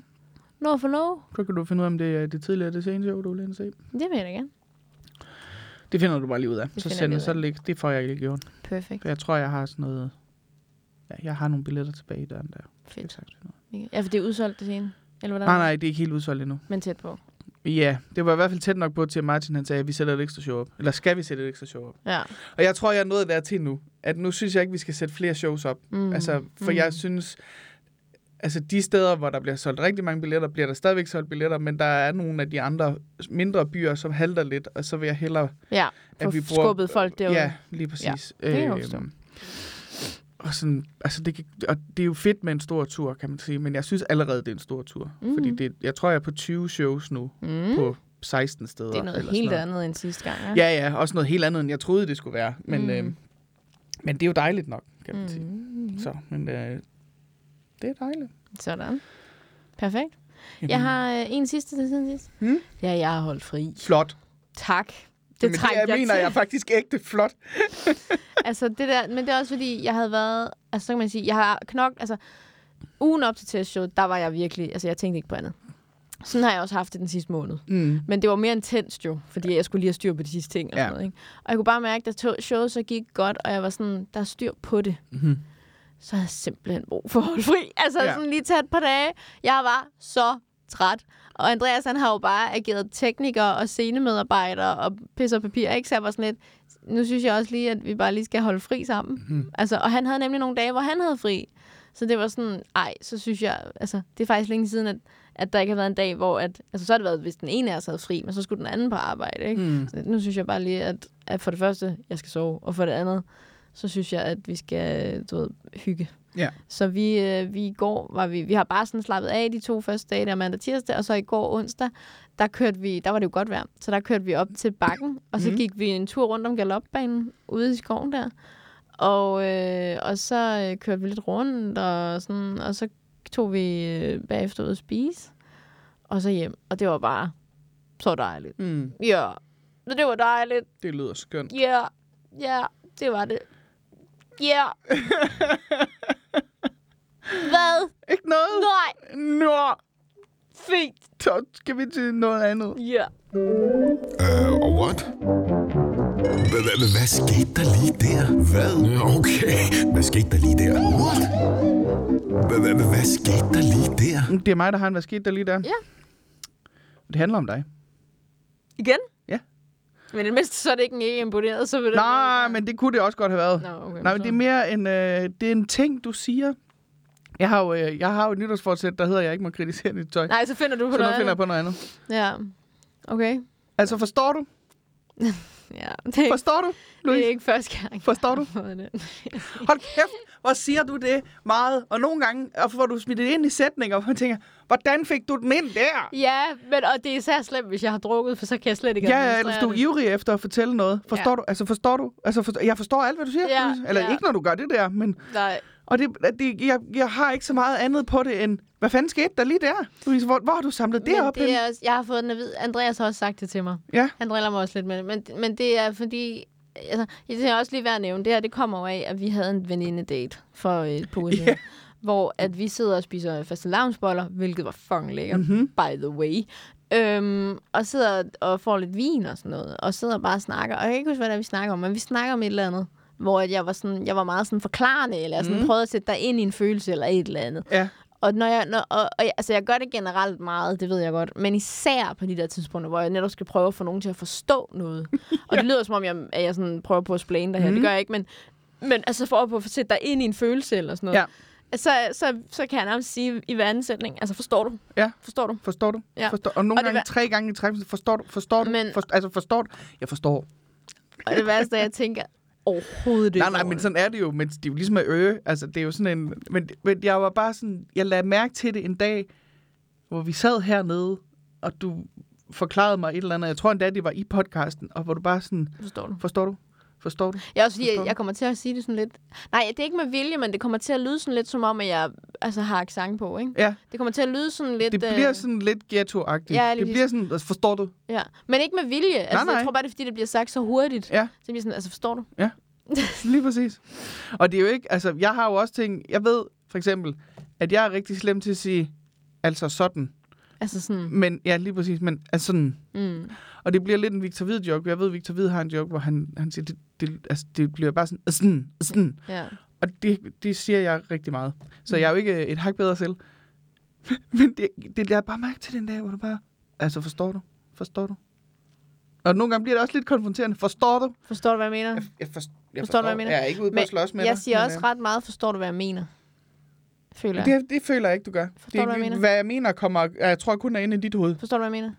Nå for lov. Så kan du finde ud af, om det er det tidligere det sene show, du vil ind se. Det vil jeg da gerne. Det finder du bare lige ud af. Det så finder send vi det, så af. det, det får jeg ikke gjort. Perfekt. For jeg tror, jeg har sådan noget... Ja, jeg har nogle billetter tilbage i døren der. Fedt. Exakt. Ja, for det er udsolgt det scene. Eller hvordan? Nej, nej, det er ikke helt udsolgt endnu. Men tæt på. Ja, det var i hvert fald tæt nok på til, at Martin han sagde, at vi sætter et ekstra show op. Eller skal vi sætte et ekstra show op? Ja. Og jeg tror, jeg er nået der til nu. At nu synes jeg ikke, vi skal sætte flere shows op. Mm. Altså, for Mm. jeg synes... Altså, de steder, hvor der bliver solgt rigtig mange billetter, bliver der stadigvæk solgt billetter, men der er nogle af de andre mindre byer, som halter lidt, og så vil jeg hellere... Ja, At vi bruger- skubbet folk derude. Ja, lige præcis. det kan jeg forstå. Øhm, og, sådan, altså det, og det er jo fedt med en stor tur, kan man sige, men jeg synes allerede, det er en stor tur. Mhm. Fordi det, jeg tror, jeg er på 20 shows nu, Mm. på 16 steder. Det er noget helt sådan andet end sidste gang. Ja. Ja, ja, også noget helt andet, end jeg troede, det skulle være. Men, Mm. mm. øh, men det er jo dejligt nok, kan man mm. sige. Mm. Så, men øh, det er dejligt. Sådan. Perfekt. Jamen, Jeg har øh, en sidste til siden sidst. Hmm? Ja, jeg har holdt fri. Flot. Tak. Det Jamen, det jeg jeg mener til. jeg faktisk ægte flot. altså, det der, men det er også fordi, jeg havde været, altså så kan man sige, jeg har knok, altså ugen op til testshowet, der var jeg virkelig, altså jeg tænkte ikke på andet. Sådan har jeg også haft det den sidste måned. Mm. Men det var mere intenst jo, fordi jeg skulle lige have styr på de sidste ting og Ja. sådan noget. Ikke? Og jeg kunne bare mærke, at showet så gik godt, og jeg var sådan, der er styr på det. Mm-hmm. Så havde jeg simpelthen brug for at holde fri. Altså Ja. ja. sådan lige tage et par dage. Jeg var så træt. Og Andreas, han har jo bare ageret tekniker og scenemedarbejder og pis og papir, ikke? Så jeg var sådan lidt, nu synes jeg også lige, at vi bare lige skal holde fri sammen. Mhm. Altså, og han havde nemlig nogle dage, hvor han havde fri. Så det var sådan, ej, så synes jeg, altså, det er faktisk længe siden, at, at der ikke har været en dag, hvor, at, altså, så har det været, hvis den ene af os havde fri, men så skulle den anden på arbejde, ikke? Mm. Så nu synes jeg bare lige, at, at for det første, jeg skal sove, og for det andet, så synes jeg, at vi skal, du ved, hygge. Ja. Så vi, øh, vi i går var vi, vi har bare sådan slappet af de to første dage, der mandag og tirsdag, og så i går onsdag, der kørte vi, der var det jo godt vejr, så der kørte vi op til bakken, og så Mhm. gik vi en tur rundt om galopbanen ude i skoven der. Og, øh, og så øh, kørte vi lidt rundt, og, sådan, og så tog vi øh, bagefter ud at spise, og så hjem. Og det var bare så dejligt. Mm. Ja, det var dejligt. Det lyder skønt. Ja, ja, det var det. Ja. Hvad? Ikke noget? Nej, Nå, fint. så skal vi til noget andet. Ja. Uh, what? Hva- hva- hva- Hvad skete der lige der? Hvad? Okay. Hvad skete der lige der? What? Hva- hva- hva- Hvad skete der lige der? Det er mig, der har en. Hvad skete der lige der? Ja. Det handler om dig. Igen? Ja. Men det mindste, så er det ikke en ikke imponeret, så vil det... Nej, men det kunne det også godt have været. Nå, okay. Nej, men det er mere en, øh, det er en ting, du siger. Jeg har jo, øh, jeg har jo et nytårsfortsæt, der hedder, at jeg ikke må kritisere dit tøj. Nej, så finder du på så noget finder jeg andet. på noget andet. Ja. Okay. Altså, forstår du? Ja, det er, Forstår du, det Louise? er ikke første gang. Forstår du? det. Hold kæft, hvor siger du det meget. Og nogle gange og får du smidt det ind i sætninger, og man tænker, hvordan fik du den ind der? Ja, men og det er især slemt, hvis jeg har drukket, for så kan jeg slet ikke Ja, ja, eller du er det. ivrig efter at fortælle noget. Forstår Ja. du? Altså, forstår du? Altså, forstår, jeg forstår alt, hvad du siger. Ja, Louise. Eller ja. ikke, når du gør det der, men... Nej, Og det, det, jeg, jeg har ikke så meget andet på det, end... Hvad fanden skete der lige der? Louise, hvor, hvor har du samlet det men op? det er også, jeg har fået den at vide. Andreas har også sagt det til mig. Ja. Han driller mig også lidt med det. Men, men det er fordi... Altså, det er også lige værd at nævne. Det her, det kommer af, at vi havde en veninde-date for et par uger. Ja. Hvor at vi sidder og spiser faste lavnsboller, hvilket var fucking lækkert, Mhm. by the way. Øhm, og sidder og får lidt vin og sådan noget. Og sidder bare og snakker. Og jeg kan ikke huske, hvad det er, vi snakker om. Men vi snakker om et eller andet. Hvor jeg var, sådan, jeg var meget sådan forklarende, eller sådan Mhm. prøvede at sætte dig ind i en følelse eller et eller andet. Ja. Og, når jeg, når, og, og altså jeg gør det generelt meget, det ved jeg godt, men især på de der tidspunkter, hvor jeg netop skal prøve at få nogen til at forstå noget. Og det lyder som om, jeg, at jeg sådan prøver på at splane det her. Mm. Det Mhm. gør jeg ikke, men, men altså for at, at sætte dig ind i en følelse eller sådan noget. Ja. Så, så, så kan jeg nærmest sige i hver anden sætning, altså forstår du? Ja. Forstår du? Forstår du? Ja. Forstår, og nogle Og gange var- tre gange i træk. Forstår du? Forstår du? Men- For, altså, forstår du? Jeg forstår. Og det værste er, at jeg tænker overhovedet det. Nej, nej, men sådan er det jo. Men det er jo ligesom at øge. Altså, det er jo sådan en... Men, men jeg var bare sådan... Jeg lagde mærke til det en dag, hvor vi sad hernede, og du forklarede mig et eller andet. Jeg tror endda, det var i podcasten, og hvor du bare sådan... Forstår du? Forstår du? Forstår du? Jeg, også fordi, jeg, jeg kommer til at sige det sådan lidt... Nej, det er ikke med vilje, men det kommer til at lyde sådan lidt som om, at jeg altså, har accent på, ikke? Ja, Det kommer til at lyde sådan lidt... det bliver øh, sådan lidt ghetto-agtigt. Ja, det bliver sådan... altså, Forstår du? Ja, men ikke med vilje. Altså, nej. Jeg tror bare, det er, fordi det bliver sagt så hurtigt. Ja. Så bliver sådan, altså forstår du? Lige præcis. Og det er jo ikke... Altså, jeg har jo også ting... Jeg ved for eksempel, at jeg er rigtig slem til at sige, altså sådan. Altså sådan, Men, ja, lige præcis, men altså sådan... mm, Og det bliver lidt en Victor Hvid joke. Jeg ved, Victor Hvid har en joke, hvor han, han siger, det, det, altså, det bliver bare sådan, sådan, sådan. ja. Og det, det siger jeg rigtig meget. Så Mm. jeg er jo ikke et hak bedre selv. Men det, det lader bare mærke til den dag, hvor du bare, altså forstår du? Forstår du? Og nogle gange bliver det også lidt konfronterende. Forstår du? Forstår du, hvad jeg mener? Jeg, jeg, forstår, jeg Forstår du, hvad jeg mener? Jeg er ikke ude på at slås med jeg dig. siger også øh, ret meget, forstår du, hvad jeg mener? Føler jeg. Det, det føler jeg ikke, du gør. Forstår det, du, hvad jeg mener? Hvad jeg mener kommer, jeg tror kun er inde i dit hoved. Forstår du, hvad jeg mener?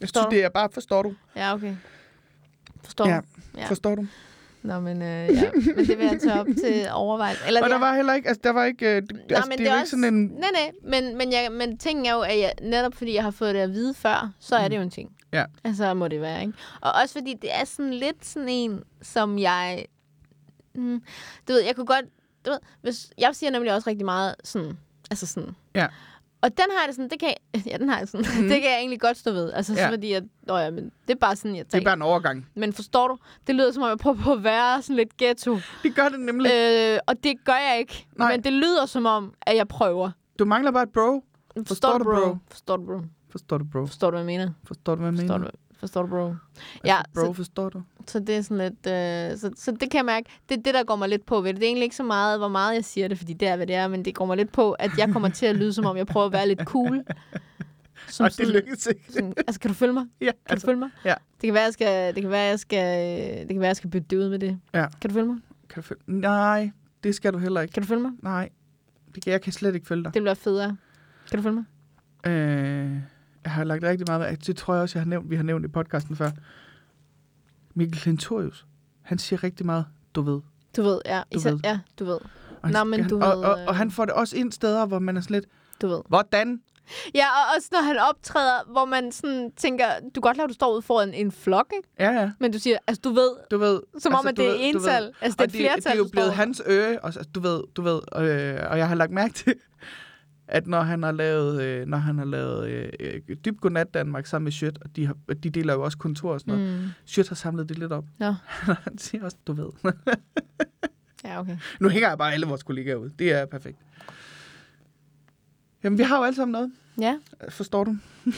Jeg Forstår synes, du? det er bare, forstår du? Ja, okay. Forstår Ja. du? Ja. Forstår du? Nå, men, øh, ja. men det vil jeg tage op til overvejelse. Eller Og det der er- var heller ikke, altså der var ikke, øh, det, Nej, altså, men det er jo ikke sådan en, Nej, nej, men, men, jeg, men tingen er jo, at jeg, netop fordi jeg har fået det at vide før, så er det jo en ting. Ja. Altså må det være, ikke? Og også fordi det er sådan lidt sådan en, som jeg... Mm, du ved, jeg kunne godt... Du ved, hvis, jeg siger nemlig også rigtig meget sådan... Altså sådan... Ja. Og den har det sådan, det kan jeg, ja, den har jeg sådan, mm. det kan jeg egentlig godt stå ved. Altså, Ja. fordi, at, nå ja, men det er bare sådan, jeg det er bare en overgang. Men forstår du? Det lyder som om, jeg prøver på at være sådan lidt ghetto. Det gør det nemlig. Øh, og det gør jeg ikke. Nej. Men det lyder som om, at jeg prøver. Du mangler bare et bro. Forstår, du, du, bro? bro? Forstår du, bro? Forstår du, bro? Forstår du, hvad jeg mener? Forstår du, hvad jeg Forstår mener? du, forstår du, bro? Ja, Bro, så, forstår du? så det er sådan lidt... Øh, så, så det kan jeg mærke, det er det, der går mig lidt på ved det. Det er egentlig ikke så meget, hvor meget jeg siger det, fordi det er, hvad det er, men det går mig lidt på, at jeg kommer til at lyde, som om jeg prøver at være lidt cool. Som Og det lykkes ikke. sådan, altså, kan du følge mig? Ja, Kan altså, du følge mig? ja. Det kan være, jeg skal, det kan være, jeg skal, det kan være, jeg skal bytte det ud med det. Ja. Kan du følge mig? kan du følge? Nej, det skal du heller ikke. Kan du følge mig? Nej, det kan, jeg kan slet ikke følge dig. Det bliver federe. Kan du følge mig? Øh, har lagt rigtig meget med. Det tror jeg også, jeg har nævnt, vi har nævnt i podcasten før. Mikkel Klintorius, han siger rigtig meget, du ved. Du ved, ja. Du Især, ved. Ja, du ved. Og, Nå, han, men han, du og, ved, og, øh, og han får det også ind steder, hvor man er sådan lidt, Du ved. hvordan? Ja, og også når han optræder, hvor man sådan tænker, du kan godt lade, at du står ude foran en flok, ikke? Ja, ja. Men du siger, altså du ved, Du ved. som om, at det er ved- ental. Altså det er og et flertal, det er jo blevet hans øre, og så- du ved, du ved, øh, og jeg har lagt mærke til, at når han har lavet, øh, når han har lavet øh, øh, Dyb Godnat Danmark sammen med Sjøt, og de, har, de deler jo også kontor og sådan noget, Mm. Sjøt har samlet det lidt op. Nå. han siger også, du ved. Ja, okay. nu hænger jeg bare alle vores kollegaer ud. Det er perfekt. Jamen, vi har jo alle sammen noget. Ja, Forstår du?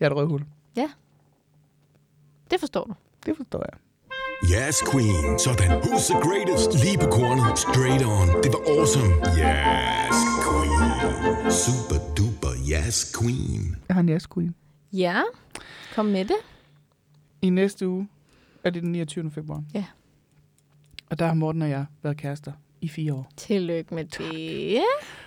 jeg er et røvhul. det forstår du. Det forstår jeg. Yes, queen. Sådan. Who's the greatest? Lige på kornet. Straight on. Det var awesome. Yes, queen. Super duper yes, queen. Jeg har en yes queen. Ja, kom med det. I næste uge er det den 29. februar. Ja. Og der har Morten og jeg været kærester i fire år. Tillykke med det.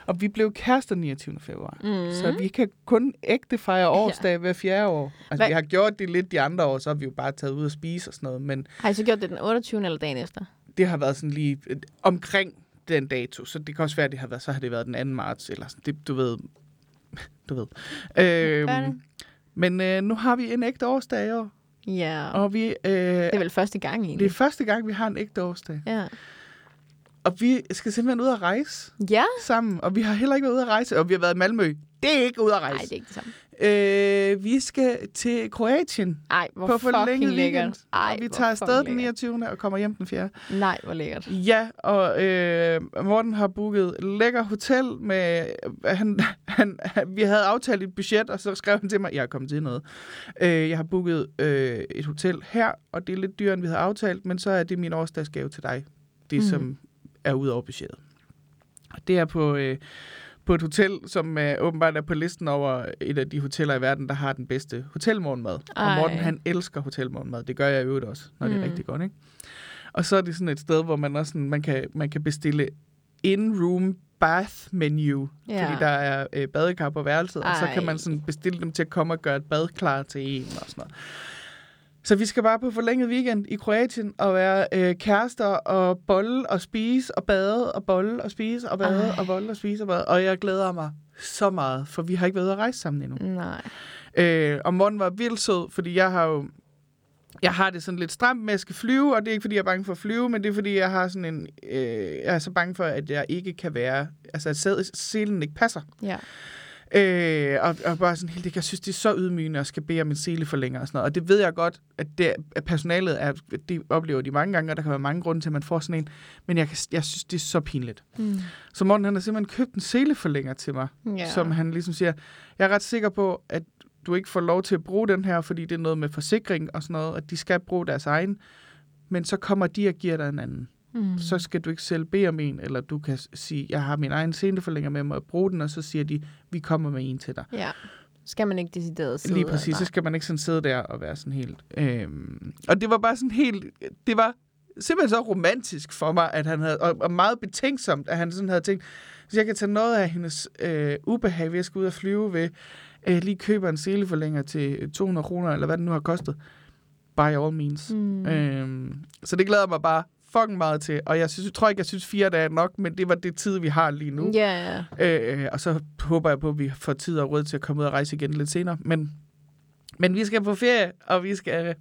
Og vi blev kærester 29. februar. Mm. Så vi kan kun ægte fejre årsdag ja. hver fjerde år. Altså, Hvad- vi har gjort det lidt de andre år, så har vi jo bare taget ud og spise og sådan noget. Men Har I så gjort det den 28. eller dagen efter? det har været sådan lige øh, omkring den dato. Så det kan også være, at det har været, så har det været den 2. marts. Eller sådan, det, du ved. Du ved. Øhm, det? men øh, nu har vi en ægte årsdag i år. Ja. Og vi, øh, Det er vel første gang det egentlig. er første gang, vi har en ægte årsdag. Ja. Og vi skal simpelthen ud at rejse Ja? sammen. Og vi har heller ikke været ude at rejse. Og vi har været i Malmø. Det er ikke ude at Nej, rejse. det er ikke det samme. Øh, vi skal til Kroatien Ej, hvor på fucking lækkert. weekend. Ej, og vi tager afsted den lækkert. 29. og kommer hjem den 4. Nej, hvor lækkert. Ja, og øh, Morten har booket lækker hotel med... Han, han, han, vi havde aftalt et budget, og så skrev han til mig, jeg er kommet til noget. Øh, jeg har booket øh, et hotel her, og det er lidt dyrere, end vi havde aftalt, men så er det min årsdagsgave til dig. Det, mm. som er ud over budgettet. Og det er på... Øh, på et hotel, som øh, åbenbart er på listen over et af de hoteller i verden, der har den bedste hotelmorgenmad. Og Ej. Morten, han elsker hotelmorgenmad. Det gør jeg i øvrigt også, når det er Mm. rigtig godt, ikke? Og så er det sådan et sted, hvor man også sådan, man kan, man kan bestille in-room bath menu, Ja. fordi der er øh, badekar på værelset, og så kan Ej. man sådan bestille dem til at komme og gøre et bad klar til en og sådan noget. Så vi skal bare på forlænget weekend i Kroatien og være øh, kærester og bolle og spise og bade og bolle og spise og bade Ej. og bolle og spise og bade. Og jeg glæder mig så meget, for vi har ikke været at rejse sammen endnu. Nej. Øh, og Morten var vildt sød, fordi jeg har jo... Jeg har det sådan lidt stramt med, at jeg skal flyve, og det er ikke, fordi jeg er bange for at flyve, men det er, fordi jeg har sådan en... Øh, jeg er så bange for, at jeg ikke kan være... Altså, at selen ikke passer. Ja. Øh, og, og bare sådan helt, jeg synes, det er så ydmygende at skal bede om en seleforlænger og sådan noget. Og det ved jeg godt, at, det, at personalet er, det oplever de mange gange, og der kan være mange grunde til, at man får sådan en. Men jeg, jeg synes, det er så pinligt. Mm. Så Morten, han har simpelthen købt en seleforlænger til mig, Ja. som han ligesom siger, jeg er ret sikker på, at du ikke får lov til at bruge den her, fordi det er noget med forsikring og sådan noget, at de skal bruge deres egen. Men så kommer de og giver dig en anden. Mm. Så skal du ikke selv bede om en, eller du kan sige, jeg har min egen seleforlænger med mig og bruge den, og så siger de, vi kommer med en til dig. Ja. skal man ikke decideret sidde. Lige præcis, så Nej. skal man ikke sådan sidde der og være sådan helt... Øhm, og det var bare sådan helt... Det var simpelthen så romantisk for mig, at han havde... Og, og meget betænksomt, at han sådan havde tænkt, hvis jeg kan tage noget af hendes øh, ubehag ved at skulle ud og flyve ved, øh, lige køber en seleforlænger til 200 kroner, eller hvad det nu har kostet, by all means. Mm. Øhm, så det glæder mig bare fucking meget til. Og jeg, synes, jeg tror ikke, jeg synes fire dage er nok, men det var det tid, vi har lige nu. Ja, ja. Øh, og så håber jeg på, at vi får tid og råd til at komme ud og rejse igen lidt senere. Men, men vi skal på ferie, og vi skal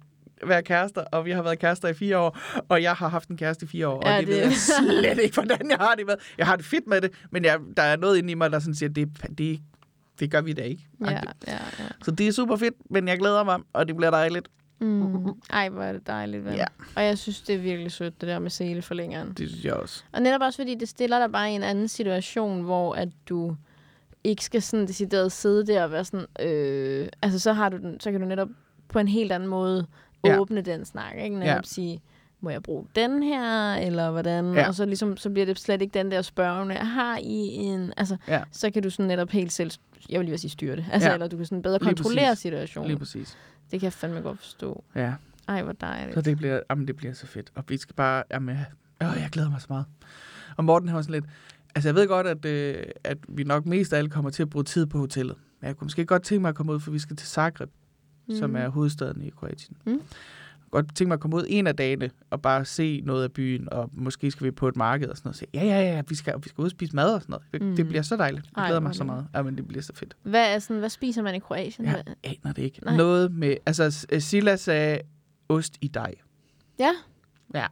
være kærester, og vi har været kærester i fire år, og jeg har haft en kæreste i fire år, Ja, og det, det- ved jeg slet ikke, hvordan jeg har det med. Jeg har det fedt med det, men jeg, der er noget inde i mig, der sådan siger, det, det, det gør vi da ikke. Ja, ja, ja. Så det er super fedt, men jeg glæder mig, og det bliver dejligt. Mm. Ej, hvor er det dejligt, ven. Ja. Og jeg synes, det er virkelig sødt, det der med seleforlængeren. Det synes jeg også. Og netop også, fordi det stiller dig bare i en anden situation, hvor at du ikke skal sådan decideret sidde der og være sådan, øh, altså så, har du den, så kan du netop på en helt anden måde Ja. åbne den snak, ikke? Netop Ja. sige, må jeg bruge den her, eller hvordan? Ja. Og så, ligesom, så bliver det slet ikke den der spørgende, har I en... Altså, Ja. så kan du sådan netop helt selv, jeg vil lige sige styre det. Altså, Ja. eller du kan sådan bedre Lige kontrollere præcis. situationen. Lige præcis. Det kan jeg fandme godt forstå. Ja. Ej, hvor dejligt. Så det bliver, jamen, det bliver så fedt. Og vi skal bare... Jamen, jeg, åh, jeg glæder mig så meget. Og Morten har sådan lidt... Altså, jeg ved godt, at, øh, at vi nok mest af alle kommer til at bruge tid på hotellet. Men jeg kunne måske godt tænke mig at komme ud, for vi skal til Zagreb, mm. som er hovedstaden i Kroatien. Mm. Godt tænke mig at komme ud en af dagene og bare se noget af byen, og måske skal vi på et marked og sådan noget. Så, ja, ja, ja, vi skal, vi skal ud og spise mad og sådan noget. Det, Mm. det bliver så dejligt. Jeg Ej, glæder mig så meget. Ja, men det bliver så fedt. Hvad, er sådan, hvad spiser man i Kroatien? Jeg aner det ikke. Nej. Noget med... Altså, Silla sagde ost i dej. Ja, Ja.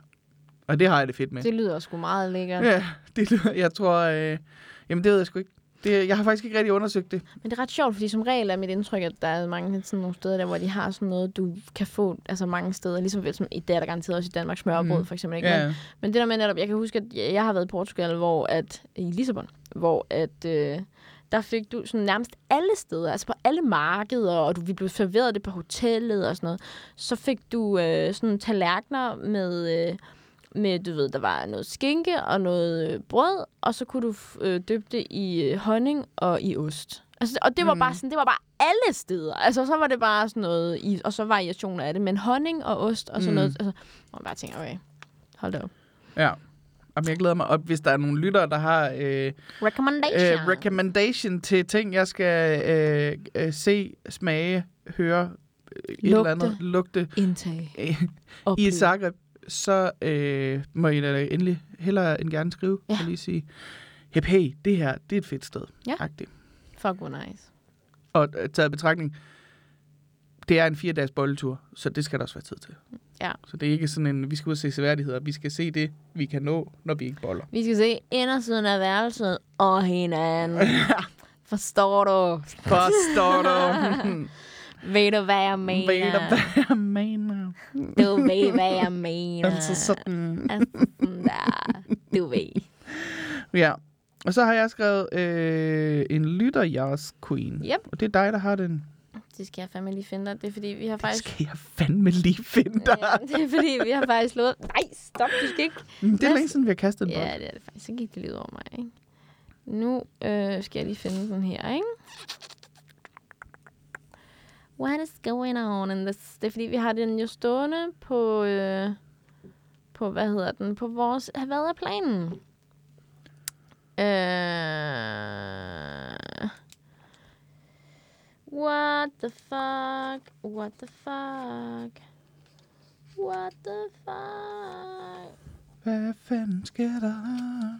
Og det har jeg det fedt med. det lyder sgu meget lækkert. Ja, det lyder, jeg tror, øh, jamen det ved jeg sgu ikke. Det, jeg har faktisk ikke rigtig undersøgt det. Men det er ret sjovt, fordi som regel er mit indtryk, at der er mange sådan nogle steder der, hvor de har sådan noget, du kan få altså mange steder, ligesom vel som i det er der garanteret også i Danmark smørbrød Mm. for eksempel. Ikke? Men, men det der med netop, jeg kan huske, at jeg jeg har været i Portugal, hvor at, i Lissabon, hvor at, øh, der fik du sådan nærmest alle steder, altså på alle markeder, og du, vi blev serveret det på hotellet og sådan noget, så fik du øh, sådan tallerkener med, øh, med, du ved, der var noget skinke og noget øh, brød, og så kunne du øh, døbe det i øh, honning og i ost. Altså, og det var Mm. bare sådan, det var bare alle steder. Altså, så var det bare sådan noget, i, og så variationer af det, men honning og ost og sådan Mm. noget. Altså, man bare tænker, okay, hold da op. Ja. Jamen, jeg glæder mig. Og hvis der er nogle lyttere, der har øh, Recommendation. øh, recommendation til ting, jeg skal øh, øh, se, smage, høre, øh, et Lugte. eller andet, lugte Indtag. øh, i. Zagreb, så øh, må I da endelig hellere end gerne skrive Ja. og lige sige, hep, hey, det her, det er et fedt sted. Ja. Agtigt. Fuck, hvor nice. Og øh, taget betragtning, det er en fire dages bolletur, så det skal der også være tid til. Ja. Så det er ikke sådan en, vi skal ud og se seværdigheder. Vi skal se det, vi kan nå, når vi ikke boller. Vi skal se indersiden af værelset og hinanden. Forstår du? Forstår du? Ved du, hvad jeg mener? Ved du, hvad jeg mener? Du ved, hvad jeg mener. Altså sådan. Altså sådan der. Du ved. Ja. Og så har jeg skrevet øh, en lytter jeres queen. Yep. Og det er dig, der har den. Det skal jeg fandme lige finde dig. Det er fordi, vi har Det faktisk... skal jeg fandme lige finde dig. Ja, det er fordi, vi har faktisk lovet... Nej, stop, du skal ikke... Det er længe siden, vi har kastet en bold. Ja, det er det faktisk. Så gik det lige over mig, ikke? Nu øh, skal jeg lige finde den her, ikke? What is going on in this? Det er fordi, vi har den jo stående på... Øh, på, hvad hedder den? På vores... Hvad er planen? Øh, what the fuck? What the fuck? What the fuck? Hvad fanden sker der?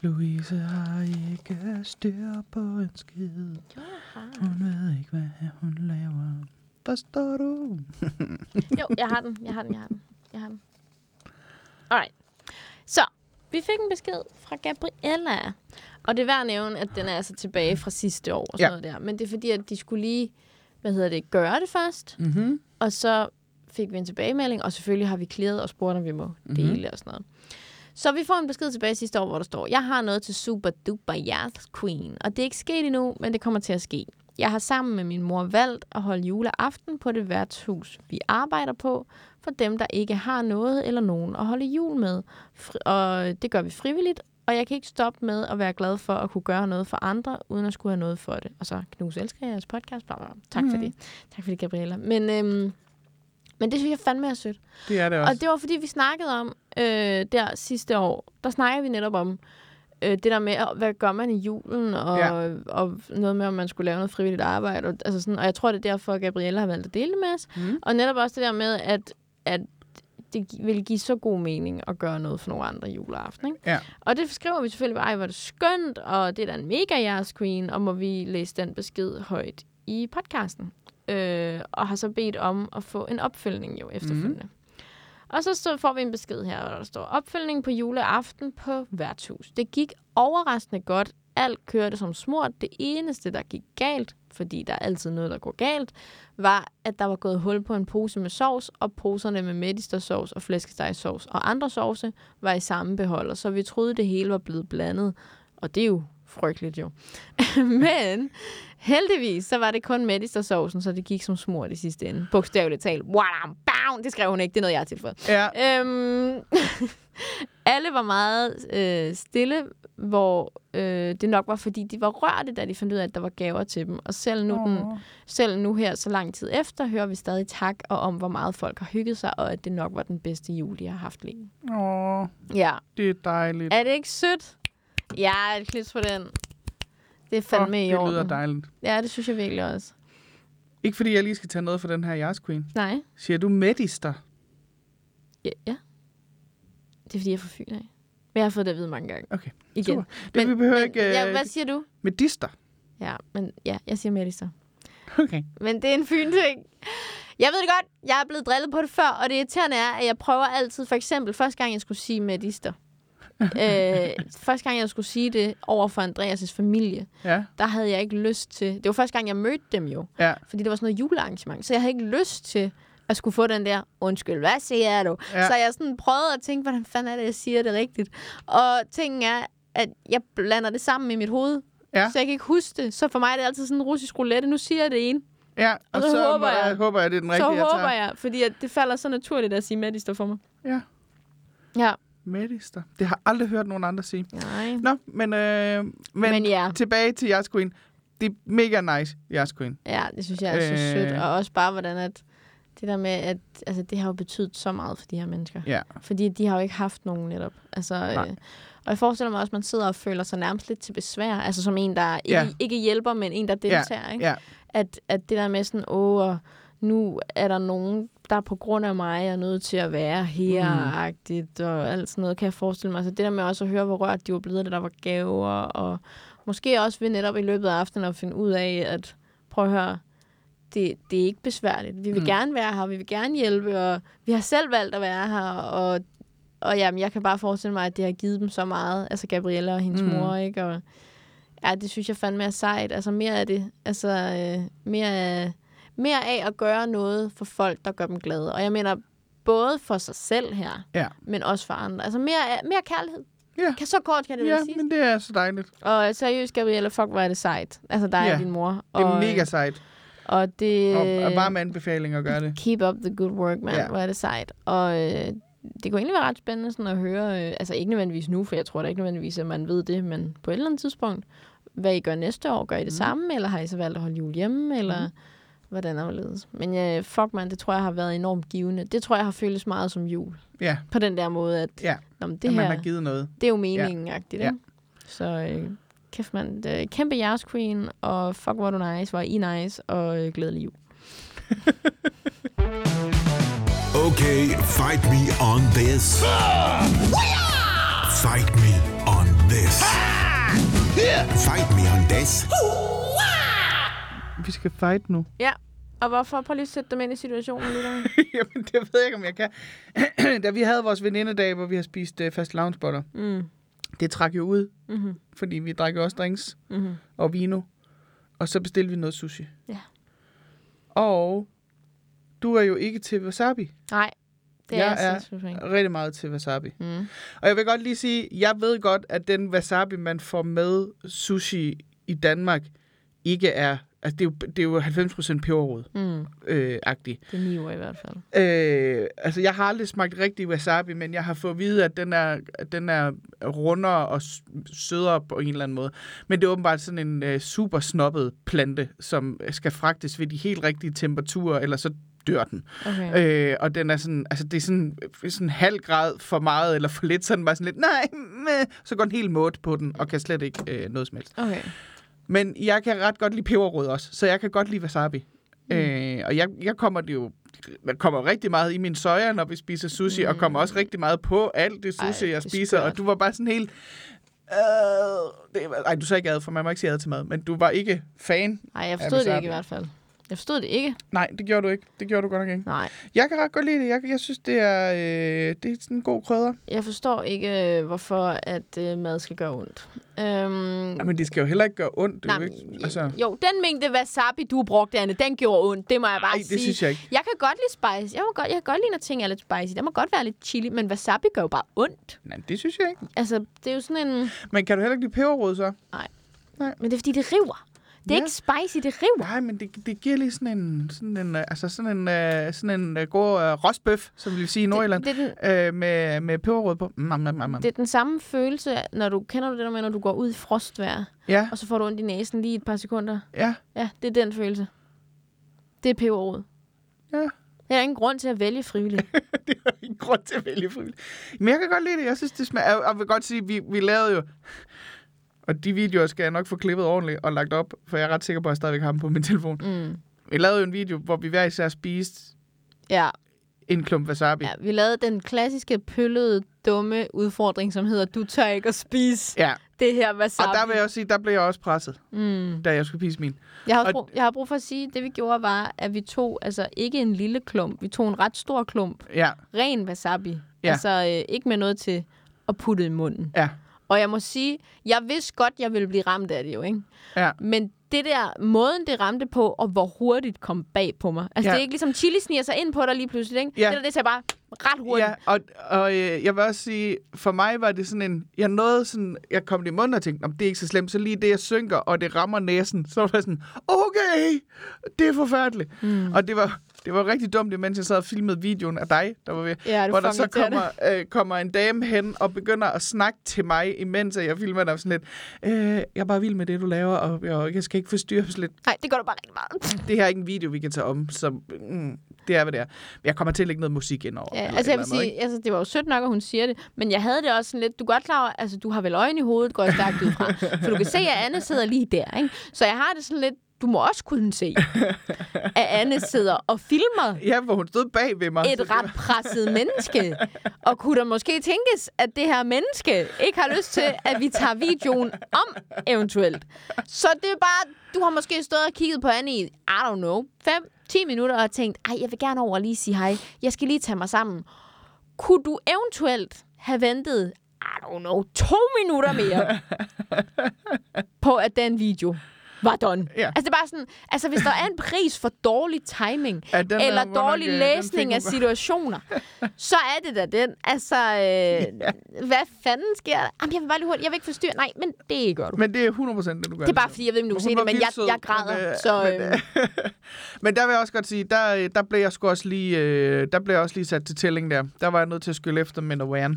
Louise har ikke styr på en skid. Jo, har. Hun ved ikke, hvad hun laver. Forstår du? Jo, jeg har den, jeg har den, jeg har den. Jeg har den. Alright. Så, vi fik en besked fra Gabriella. Og det er værd at nævne, at den er altså tilbage fra sidste år og sådan Ja. noget der. Men det er fordi, at de skulle lige, hvad hedder det, gøre det først. Mm-hmm. Og så fik vi en tilbagemelding, og selvfølgelig har vi klaret og spurgt, om vi må dele mm-hmm. og sådan noget. Så vi får en besked tilbage sidste år, hvor der står, jeg har noget til Super Duper Yes Queen, og det er ikke sket endnu, men det kommer til at ske. Jeg har sammen med min mor valgt at holde juleaften på det værtshus, vi arbejder på, for dem, der ikke har noget eller nogen at holde jul med. Og det gør vi frivilligt, Og jeg kan ikke stoppe med at være glad for at kunne gøre noget for andre, uden at skulle have noget for det. Og så knus elsker jeres podcast. Bla, bla. Tak mm-hmm. for det. Tak for det, Gabriella. Men, øhm, men det synes jeg fandme er sødt. Det er det også. Og det var fordi, vi snakkede om øh, der sidste år, der snakkede vi netop om øh, det der med, hvad gør man i julen, og, Ja. og noget med, om man skulle lave noget frivilligt arbejde. Og, altså sådan, og jeg tror, det er derfor, Gabriella har valgt at dele med os. Mm. Og netop også det der med, at, at det vil give så god mening at gøre noget for nogle andre juleaften. Ikke? Ja. Og det skriver vi selvfølgelig, ej, hvor er det skønt, og det er da en mega jeres queen, og må vi læse den besked højt i podcasten. Øh, og har så bedt om at få en opfølgning jo efterfølgende. Mm. Og så, så får vi en besked her, hvor der står opfølgning på juleaften på værtshus. Det gik overraskende godt. Alt kørte som smurt. Det eneste, der gik galt, fordi der er altid noget, der går galt, var, at der var gået hul på en pose med sovs, og poserne med medistersovs og flæskestegsovs og andre sovse var i samme beholder, så vi troede, det hele var blevet blandet. Og det er jo frygteligt jo. Men heldigvis, så var det kun medistersovsen, så det gik som smurt i sidste ende. Bogstaveligt talt. Wadam, bam! Det skrev hun ikke, det er noget, jeg har tilføjet. Ja. Øhm, alle var meget øh, stille, hvor øh, det nok var, fordi de var rørte, da de fandt ud af, at der var gaver til dem. Og selv nu, den, selv nu her, så lang tid efter, hører vi stadig tak og om, hvor meget folk har hygget sig, og at det nok var den bedste jul, de har haft længe. Åh, Ja. det er dejligt. Er det ikke sødt? Ja, et klips på den. Det er fandme Åh, i det orden. lyder dejligt. Ja, det synes jeg virkelig også. Ikke fordi jeg lige skal tage noget for den her Jars Queen. Nej. Siger du medister? Ja. ja. Det er, fordi jeg er fra Fyn af. Men jeg har fået det at vide mange gange. Okay, Igen. super. Det, vi behøver men, ikke... Ja, øh, hvad siger du? Medister? Ja, men ja, jeg siger Melissa. Okay. Men det er en fyn-ting. Jeg ved det godt, jeg er blevet drillet på det før, og det irriterende er, at jeg prøver altid, for eksempel, første gang jeg skulle sige medister. øh, første gang jeg skulle sige det over for Andreas' familie, Ja, der havde jeg ikke lyst til... Det var første gang, jeg mødte dem jo. ja, Fordi det var sådan noget julearrangement. Så jeg havde ikke lyst til at skulle få den der, undskyld, hvad siger du? Ja. Så jeg sådan prøvede at tænke, hvordan fanden er det, jeg siger det rigtigt? Og tingen er, at jeg blander det sammen i mit hoved. Ja. Så jeg kan ikke huske det. Så for mig er det altid sådan en russisk roulette. Nu siger jeg det ene. ja. Og, Og så, så så håber jeg, jeg- håber jeg, det er den Så rigtige, jeg håber jeg, fordi at det falder så naturligt at sige medister for mig. Ja, Ja. Medister. Det har jeg aldrig hørt nogen andre sige. Nej. Nå, men, øh, men, Men ja. tilbage til Jars Queen. Det er mega nice, Jars Queen. Ja, det synes jeg er så Øh. sødt. Og også bare, hvordan at det der med, at altså, det har jo betydet så meget for de her mennesker. Ja. Fordi de har jo ikke haft nogen netop. Altså, Nej. øh, og jeg forestiller mig også, at man sidder og føler sig nærmest lidt til besvær. Altså som en, der ikke, Ja. ikke hjælper, men en, der deltager. Ikke? Ja, At, at det der med sådan, åh, og nu er der nogen, der på grund af mig er nødt til at være her-agtigt, og alt sådan noget, kan jeg forestille mig. Så det der med også at høre, hvor rørt de var blevet, det der var gaver, og måske også ved netop i løbet af aftenen at finde ud af, at prøv at høre, det, det er ikke besværligt. Vi vil Mm. mm. gerne være her, vi vil gerne hjælpe, og vi har selv valgt at være her, og, og jamen, jeg kan bare forestille mig, at det har givet dem så meget, altså Gabriella og hendes Mm. mm. mor, ikke? Og, ja, det synes jeg fandme er sejt. Altså mere af det. Altså øh, mere, af- mere af at gøre noget for folk, der gør dem glade. Og jeg mener både for sig selv her, ja. men også for andre. Altså mere, mere kærlighed. Ja. Kan så kort kan det Ja, vel siges. men det er så dejligt. Og seriøst, Gabriella, fuck, hvor er det sejt. Altså dig Ja. og din mor. Det er og, mega sejt. Og det... Og, og varm anbefaling at gøre det. Keep up the good work, man. Ja. Hvor er det sejt. Og øh, det kunne egentlig være ret spændende sådan at høre, øh, altså ikke nødvendigvis nu, for jeg tror da ikke nødvendigvis, at man ved det, men på et eller andet tidspunkt, hvad I gør næste år. Gør I det mm. samme, eller har I så valgt at holde jul hjemme, eller Mm. Hvordan er det? Men øh, fuck man, det tror jeg har været enormt givende. Det tror jeg har føltes meget som jul. Ja, På den der måde, at ja. Nå, men Det det at man her, har givet noget. det er jo meningen-agtigt, Ja. ikke? Så øh, kæft mand, øh, kæmpe jeres queen, og fuck hvor du nice, hvor I nice, og øh, glædelig jul. Okay, fight me on this. Fight me on this. Fight me on this. Vi skal fight nu. Ja, og hvorfor? Prøv lige at sætte dem ind i situationen, lytter. Jamen, det ved jeg ikke, om jeg kan. da vi havde vores venindedag, hvor vi har spist uh, fast loungebåtter, Mm. det trak jo ud, Mm-hmm. fordi vi drak jo også drinks Mm-hmm. og vino. Og så bestilte vi noget sushi. Ja. Og du er jo ikke til wasabi. Nej, det Jeg er er-. Rigtig meget til wasabi. Mm. Og jeg vil godt lige sige, jeg ved godt, at den wasabi, man får med sushi i Danmark, ikke er Altså, det er jo, det er jo 90% peberrod Mm, øh, agtigt. det er 9 år i hvert fald. Øh, altså, jeg har aldrig smagt rigtig wasabi, men jeg har fået at vide, at den er, at den er rundere og sødere på en eller anden måde. Men det er åbenbart sådan en øh, super snobbet plante, som skal fragtes ved de helt rigtige temperaturer, eller så dør den. Okay. Øh, og den er sådan, altså det er sådan, sådan en halv grad for meget eller for lidt, så den bare sådan lidt, nej, meh. så går den helt måt på den, og kan slet ikke øh, noget som helst. Okay. Men jeg kan ret godt lide peberrod også, så jeg kan godt lide wasabi. Mm. Øh, og jeg, jeg kommer det jo jeg kommer rigtig meget i min soja, når vi spiser sushi, mm. og kommer også rigtig meget på alt det sushi, Ej, jeg er spiser. Og du var bare sådan helt... Øh, det, ej, du sagde ikke ad, for man må ikke sige ad til mad, men du var ikke fan. Nej, jeg forstod det ikke i hvert fald. Jeg forstod det ikke. Nej, det gjorde du ikke. Det gjorde du godt nok ikke. Nej. Jeg kan ret godt lide det. Jeg, jeg synes, det er, øh, det er sådan en god krydder. Jeg forstår ikke, øh, hvorfor at øh, mad skal gøre ondt. Øhm, Ja, men det skal jo heller ikke gøre ondt. Det nej, jo ikke, altså, Jo, den mængde wasabi, du brugte, Anne, den gjorde ondt. Det må jeg bare nej, sige. det synes jeg ikke. Jeg kan godt lide spice. Jeg, må godt, jeg kan godt lide, når ting er lidt spicy. Der må godt være lidt chili, men wasabi gør jo bare ondt. Nej, det synes jeg ikke. Altså, det er jo sådan en... Men kan du heller ikke lide peberrod så? Men det er, fordi det river. Det er Ja. ikke spicy, det river. Nej, men det, det giver lige sådan en, sådan en, øh, altså sådan en, øh, sådan en uh, god uh, rostbøf, som vi vil sige i Nordjylland, Det, det, er den, øh, med, med peberrod på. Mm, mm, mm, mm. det er den samme følelse, når du kender du det der med, når du går ud i frostvejr, Ja, og så får du ondt i næsen lige et par sekunder. ja, Ja, det er den følelse. Det er peberrod. ja. Jeg har ingen grund til at vælge frivilligt. det er ingen grund til at vælge frivilligt. Men jeg kan godt lide det. Jeg synes, det smager... Jeg vil godt sige, vi, vi lavede jo... Og de videoer skal jeg nok få klippet ordentligt og lagt op, for jeg er ret sikker på, at jeg stadigvæk har dem på min telefon. Mm. Vi lavede jo en video, hvor vi hver især spiste Ja, en klump wasabi. ja, vi lavede den klassiske pøllede, dumme udfordring, som hedder, du tør ikke at spise ja. det her wasabi. Og der vil jeg også sige, der blev jeg også presset, mm. da jeg skulle spise min. jeg, har og- brug, jeg har brug for at sige, at det vi gjorde var, at vi tog altså ikke en lille klump, vi tog en ret stor klump, Ja, ren wasabi. Ja. Altså øh, ikke med noget til at putte i munden. ja, Og jeg må sige, jeg vidste godt, jeg ville blive ramt af det jo, ikke? ja. Men det der, måden det ramte på, og hvor hurtigt kom bag på mig. Altså, Ja. det er ikke ligesom chili sniger sig ind på dig lige pludselig, ikke? Ja. Det der, det ser bare ret hurtigt. Ja, og, og øh, jeg vil også sige, for mig var det sådan en, jeg nåede sådan, jeg kom det i munden og tænkte, "Nå, det er ikke så slemt, så lige det, jeg synker, og det rammer næsen, så var jeg sådan, okay, det er forfærdeligt. Mm. Og det var, det var rigtig dumt, imens jeg sad og filmede videoen af dig, der var ved, Ja, hvor der så kommer, øh, kommer en dame hen og begynder at snakke til mig, imens jeg filmer dig sådan lidt, øh, jeg er bare vild med det, du laver, og jeg, jeg skal ikke forstyrre sådan lidt. Nej, det gør du bare rigtig meget. Det her er ikke en video, vi kan tage om, så mm, det er, hvad det er. Jeg kommer til at lægge noget musik ind over. Ja, eller altså jeg vil sige, altså, det var jo sødt nok, at hun siger det, men jeg havde det også sådan lidt, du godt klar over, altså du har vel øjne i hovedet, går jeg stærkt ud fra. For du kan se, at Anne sidder lige der, ikke? Så jeg har det sådan lidt, du må også kunne se, at Anne sidder og filmer Ja, hvor hun stod bag ved mig. et ret presset menneske. Og kunne der måske tænkes, at det her menneske ikke har lyst til, at vi tager videoen om eventuelt. Så det er bare, du har måske stået og kigget på Anne i, I don't know, 5-10 minutter og tænkt, ej, jeg vil gerne over og lige sige hej. Jeg skal lige tage mig sammen. Kunne du eventuelt have ventet, I don't know, to minutter mere på, at den video var done? Ja. Altså, det er bare sådan, altså, hvis der er en pris for dårlig timing, Ja, er eller nok, dårlig øh, den læsning af situationer, så er det da den. Altså, øh, hvad fanden sker der? Jamen, jeg vil bare lige hurtigt, jeg vil ikke forstyrre. Nej, men det gør du. Men det er 100% det, du gør. Det er bare fordi, jeg ved ikke, du kan se det, men jeg, sød, jeg græder. men, øh, så, men, øh, øh, men der vil jeg også godt sige, der, øh, der blev jeg sgu også lige, øh, der blev jeg også lige sat til tælling der. Der var jeg nødt til at skylle efter med noget. Mm.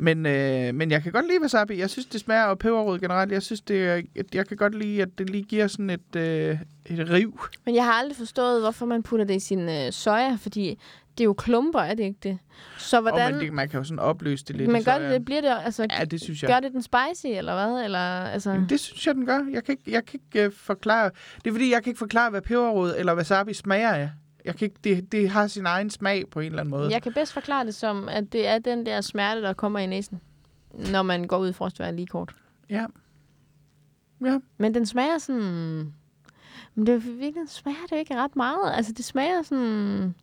Men, øh, men jeg kan godt lide wasabi. Jeg synes, det smager af peberrod generelt. Jeg synes, det, er- jeg kan godt lide, at det lige giver sådan et, øh, et riv. men jeg har aldrig forstået, hvorfor man putter det i sin øh, soja, fordi det er jo klumper, er det ikke det? Så Hvordan? Og man, det, man kan jo sådan opløse det lidt. men gør det det? Bliver det, altså, Ja, det synes jeg. gør det den spicy, eller hvad? Eller, altså... Jamen, det synes jeg, den gør. Jeg kan ikke, jeg kan ikke uh, forklare... Det er fordi, jeg kan ikke forklare, hvad peberrod eller wasabi smager af. Jeg kan ikke, det, det har sin egen smag på en eller anden måde. Jeg kan bedst forklare det som, at det er den der smerte, der kommer i næsen, når man går ud i frostvejr lige kort. Ja. Ja. Men den smager sådan... Men det er virkelig smager det ikke ret meget. Altså, det smager sådan...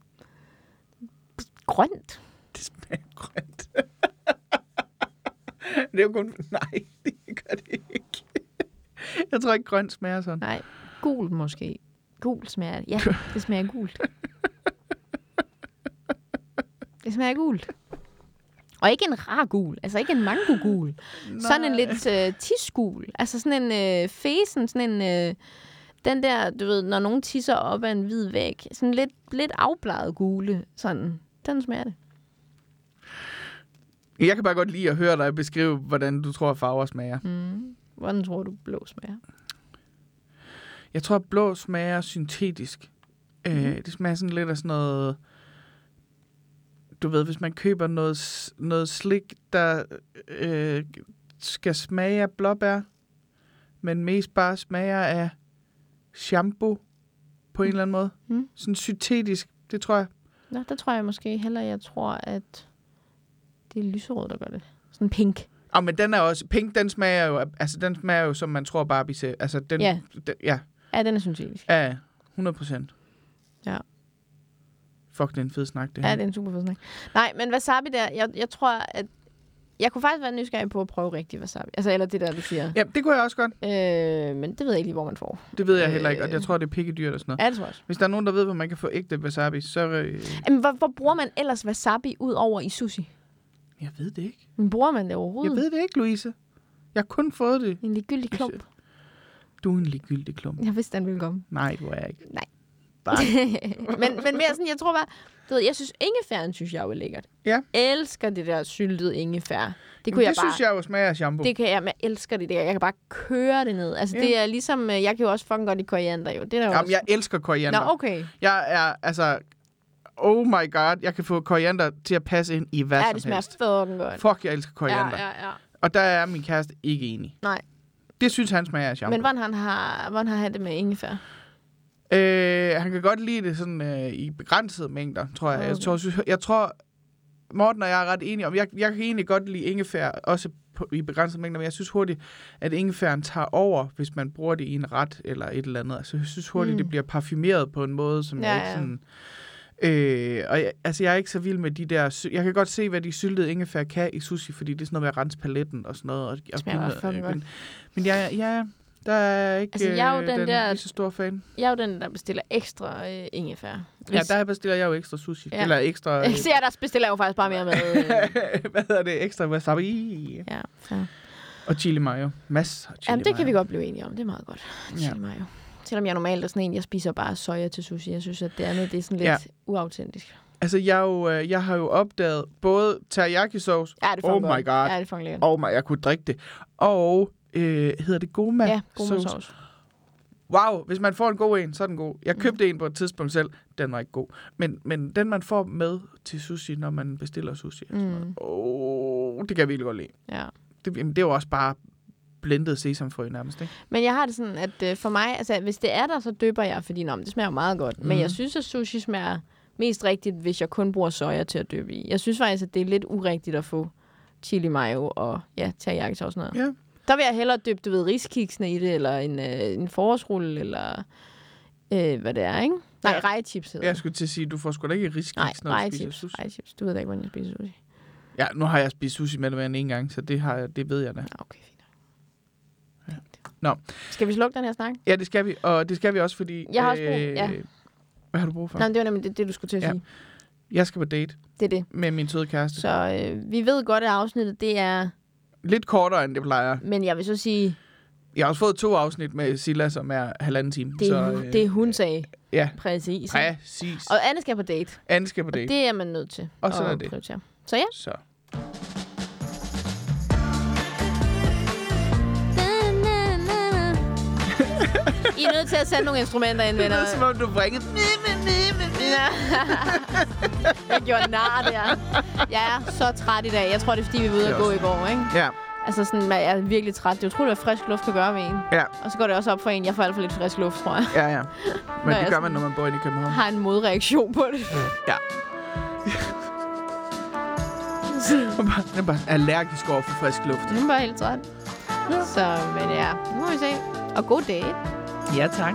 Grønt. Det smager grønt. det er jo kun... Nej, det gør det ikke. Jeg tror ikke, grønt smager sådan. Nej, gul måske. Gul smager. Ja, det smager gult. Det smager gult. Og ikke en rar gul. Altså ikke en mango-gul. Sådan en lidt øh, tisgul. Altså sådan en øh, fesen, sådan en... Øh, Den der, du ved, når nogen tisser op ad en hvid væg, sådan lidt, lidt afbladet gule, sådan, den smager det. Jeg kan bare godt lide at høre dig beskrive, hvordan du tror, farver smager. Mm. Hvordan tror du, blå smager? Jeg tror, blå smager syntetisk. Mm. Øh, det smager sådan lidt af sådan noget... Du ved, hvis man køber noget, noget slik, der øh, skal smage af blåbær, men mest bare smager af shampoo på en eller anden måde. Mm. Sådan syntetisk, det tror jeg. Nå, der tror jeg måske heller, jeg tror, at det er lyserød, der gør det. Sådan pink. Og men den er også... Pink, den smager jo... Altså, den smager jo, som man tror Barbie ser. Altså, den... Ja. Den, ja, Ja, den er syntetisk. ja, 100 procent. Ja. Fuck, det er en fed snak, det Ja, her. det er en super fed snak. Nej, men wasabi der, jeg, jeg tror, at jeg kunne faktisk være nysgerrig på at prøve rigtig wasabi. Altså, eller det der, du siger. Ja, det kunne jeg også godt. Øh, men det ved jeg ikke lige, hvor man får. Det ved jeg heller ikke, og Øh. jeg tror, det er pikkedyrt og sådan noget. Ja, det tror jeg også. Hvis der er nogen, der ved, hvor man kan få ægte wasabi, så... Øh, Jamen, hvor, hvor bruger man ellers wasabi ud over i sushi? jeg ved det ikke. Men bruger man det overhovedet? Jeg ved det ikke, Louise. Jeg har kun fået det. En ligegyldig klump. Du er en ligegyldig klump. Jeg vidste, den ville komme. Nej, du er ikke. Nej. Bare. men, men mere sådan, jeg tror bare, du ved, jeg synes, ingefæren synes jeg jo er lækkert. Ja. elsker det der syltede ingefær. Det Det, kunne jeg det bare... synes jeg jo smager af shampoo. Det kan jeg, men jeg elsker det der. Jeg kan bare køre det ned. Altså, Ja. det er ligesom, øh, jeg kan jo også fucking godt lide koriander, jo. Det er der Jamen, også. jeg elsker koriander. Nå, okay. Jeg er, altså... Oh my god, jeg kan få koriander til at passe ind i hvad Ja, som det smager helst. fucking godt. Fuck, jeg elsker koriander. Ja, ja, ja. Og der er min kæreste ikke enig. Nej. Det synes han smager af shampoo. Men hvordan han har, hvordan har han det med ingefær? Øh, han kan godt lide det sådan øh, i begrænsede mængder, tror jeg. Jeg, Okay. tror, synes- jeg tror, Morten og jeg er ret enige om, jeg, jeg kan egentlig godt lide ingefær, også på, i begrænsede mængder, men jeg synes hurtigt, at ingefæren tager over, hvis man bruger det i en ret eller et eller andet. Altså, jeg synes hurtigt, Mm. det bliver parfumeret på en måde, som Ja, jeg ikke sådan... Øh, og jeg, altså, jeg er ikke så vild med de der... Jeg kan godt se, hvad de syltede ingefær kan i sushi, fordi det er sådan noget med at rense paletten og sådan noget. Og, og fucking noget- godt. men, men jeg, ja, der er ikke Altså, jeg er jo øh, den den der- så stor fan. Jeg er jo den, der bestiller ekstra øh, ingefær. Ja, der bestiller jeg jo ekstra sushi. Ja. Ja. Eller ekstra... Jeg ser, der bestiller jeg jo faktisk bare mere med. Øh, hvad hedder det? Ekstra wasabi. ja, fair. Og chili mayo. Masser af chili Jamen, det kan vi godt blive enige om. Det er meget godt. Ja. Chili mayo. Selvom jeg normalt er sådan en, jeg spiser bare soja til sushi. Jeg synes, at det andet det er sådan lidt Ja. ja. uautentisk. Altså, jeg, jo, øh, jeg har jo opdaget både teriyaki-sauce, Ja, det er Oh my. God. Ja, det og mig, jeg kunne drikke det, og øh, hedder det goma Ja, sauce. sauce. Wow, hvis man får en god en, så er den god. Mm. Jeg købte en på et tidspunkt selv, den var ikke god. Men, men den, man får med til sushi, når man bestiller sushi, mm. Mm. oh, det kan jeg virkelig godt lide. Ja. Det, jamen, det er jo også bare blendet sesamfrø nærmest, ikke? Men jeg har det sådan, at øh, for mig, altså hvis det er der, så døber jeg, fordi nå, det smager meget godt. Mm. Men jeg synes, at sushi smager mest rigtigt, hvis jeg kun bruger soja til at døbe i. Jeg synes faktisk, at det er lidt urigtigt at få chili mayo og ja, teriyaki og sådan noget. Ja. Der vil jeg hellere døbe, du ved, riskiksene i det, eller en, øh, en forårsrulle, eller øh, hvad det er, ikke? Nej, Ja. rejechips hedder Jeg skulle til at sige, du får sgu da ikke riskiks, når du spiser rejechips. sushi. Rejechips. Du ved da ikke, hvordan jeg spiser sushi. Ja, nu har jeg spist sushi med det en gang, så det, har, jeg- det ved jeg da. Okay, fint. Fint. Nå. Skal vi slukke den her snak? Ja, det skal vi, og det skal vi også, fordi... Jeg har også brug- ja. Hvad har du brug for? Nej, det var nemlig det, det du skulle til at Ja. sige. Jeg skal på date Det er det. med min søde kæreste. Så. Så øh, vi ved godt, at afsnittet det er... Lidt kortere, end det plejer. Men jeg vil så sige, Jeg har også fået to afsnit med Silla, som er halvanden time. det, så, øh, det hun sagde. Ja, Præcis. præcis. Og Anne skal på date. Anne skal på Og date. det er man nødt til Og sådan at er det. prioritere. Så ja. Så. I er nødt til at sætte nogle instrumenter ind, Det venner. er som om, du bringer... jeg gjorde nar der. Jeg er så træt i dag. Jeg tror, det er, fordi vi var ude Det at gå i går, ikke? Ja, Altså sådan, jeg er virkelig træt. Det er utroligt, hvad frisk luft kan gøre ved en. ja, Og så går det også op for en. Jeg får alt for lidt frisk luft, tror jeg. ja, ja. Men det gør man, når man bor inde i København. Har en modreaktion på det. Ja. Man bare- Man er bare allergisk over for frisk luft. Er jeg bare helt træt. Så, men ja, nu må vi se. Og god date. Ja, tak.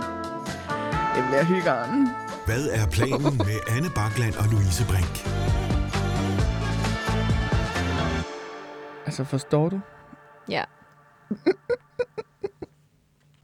Det bliver hyggeren. Hvad er planen med Anne Bakland og Louise Brink? Altså, forstår du? Ja.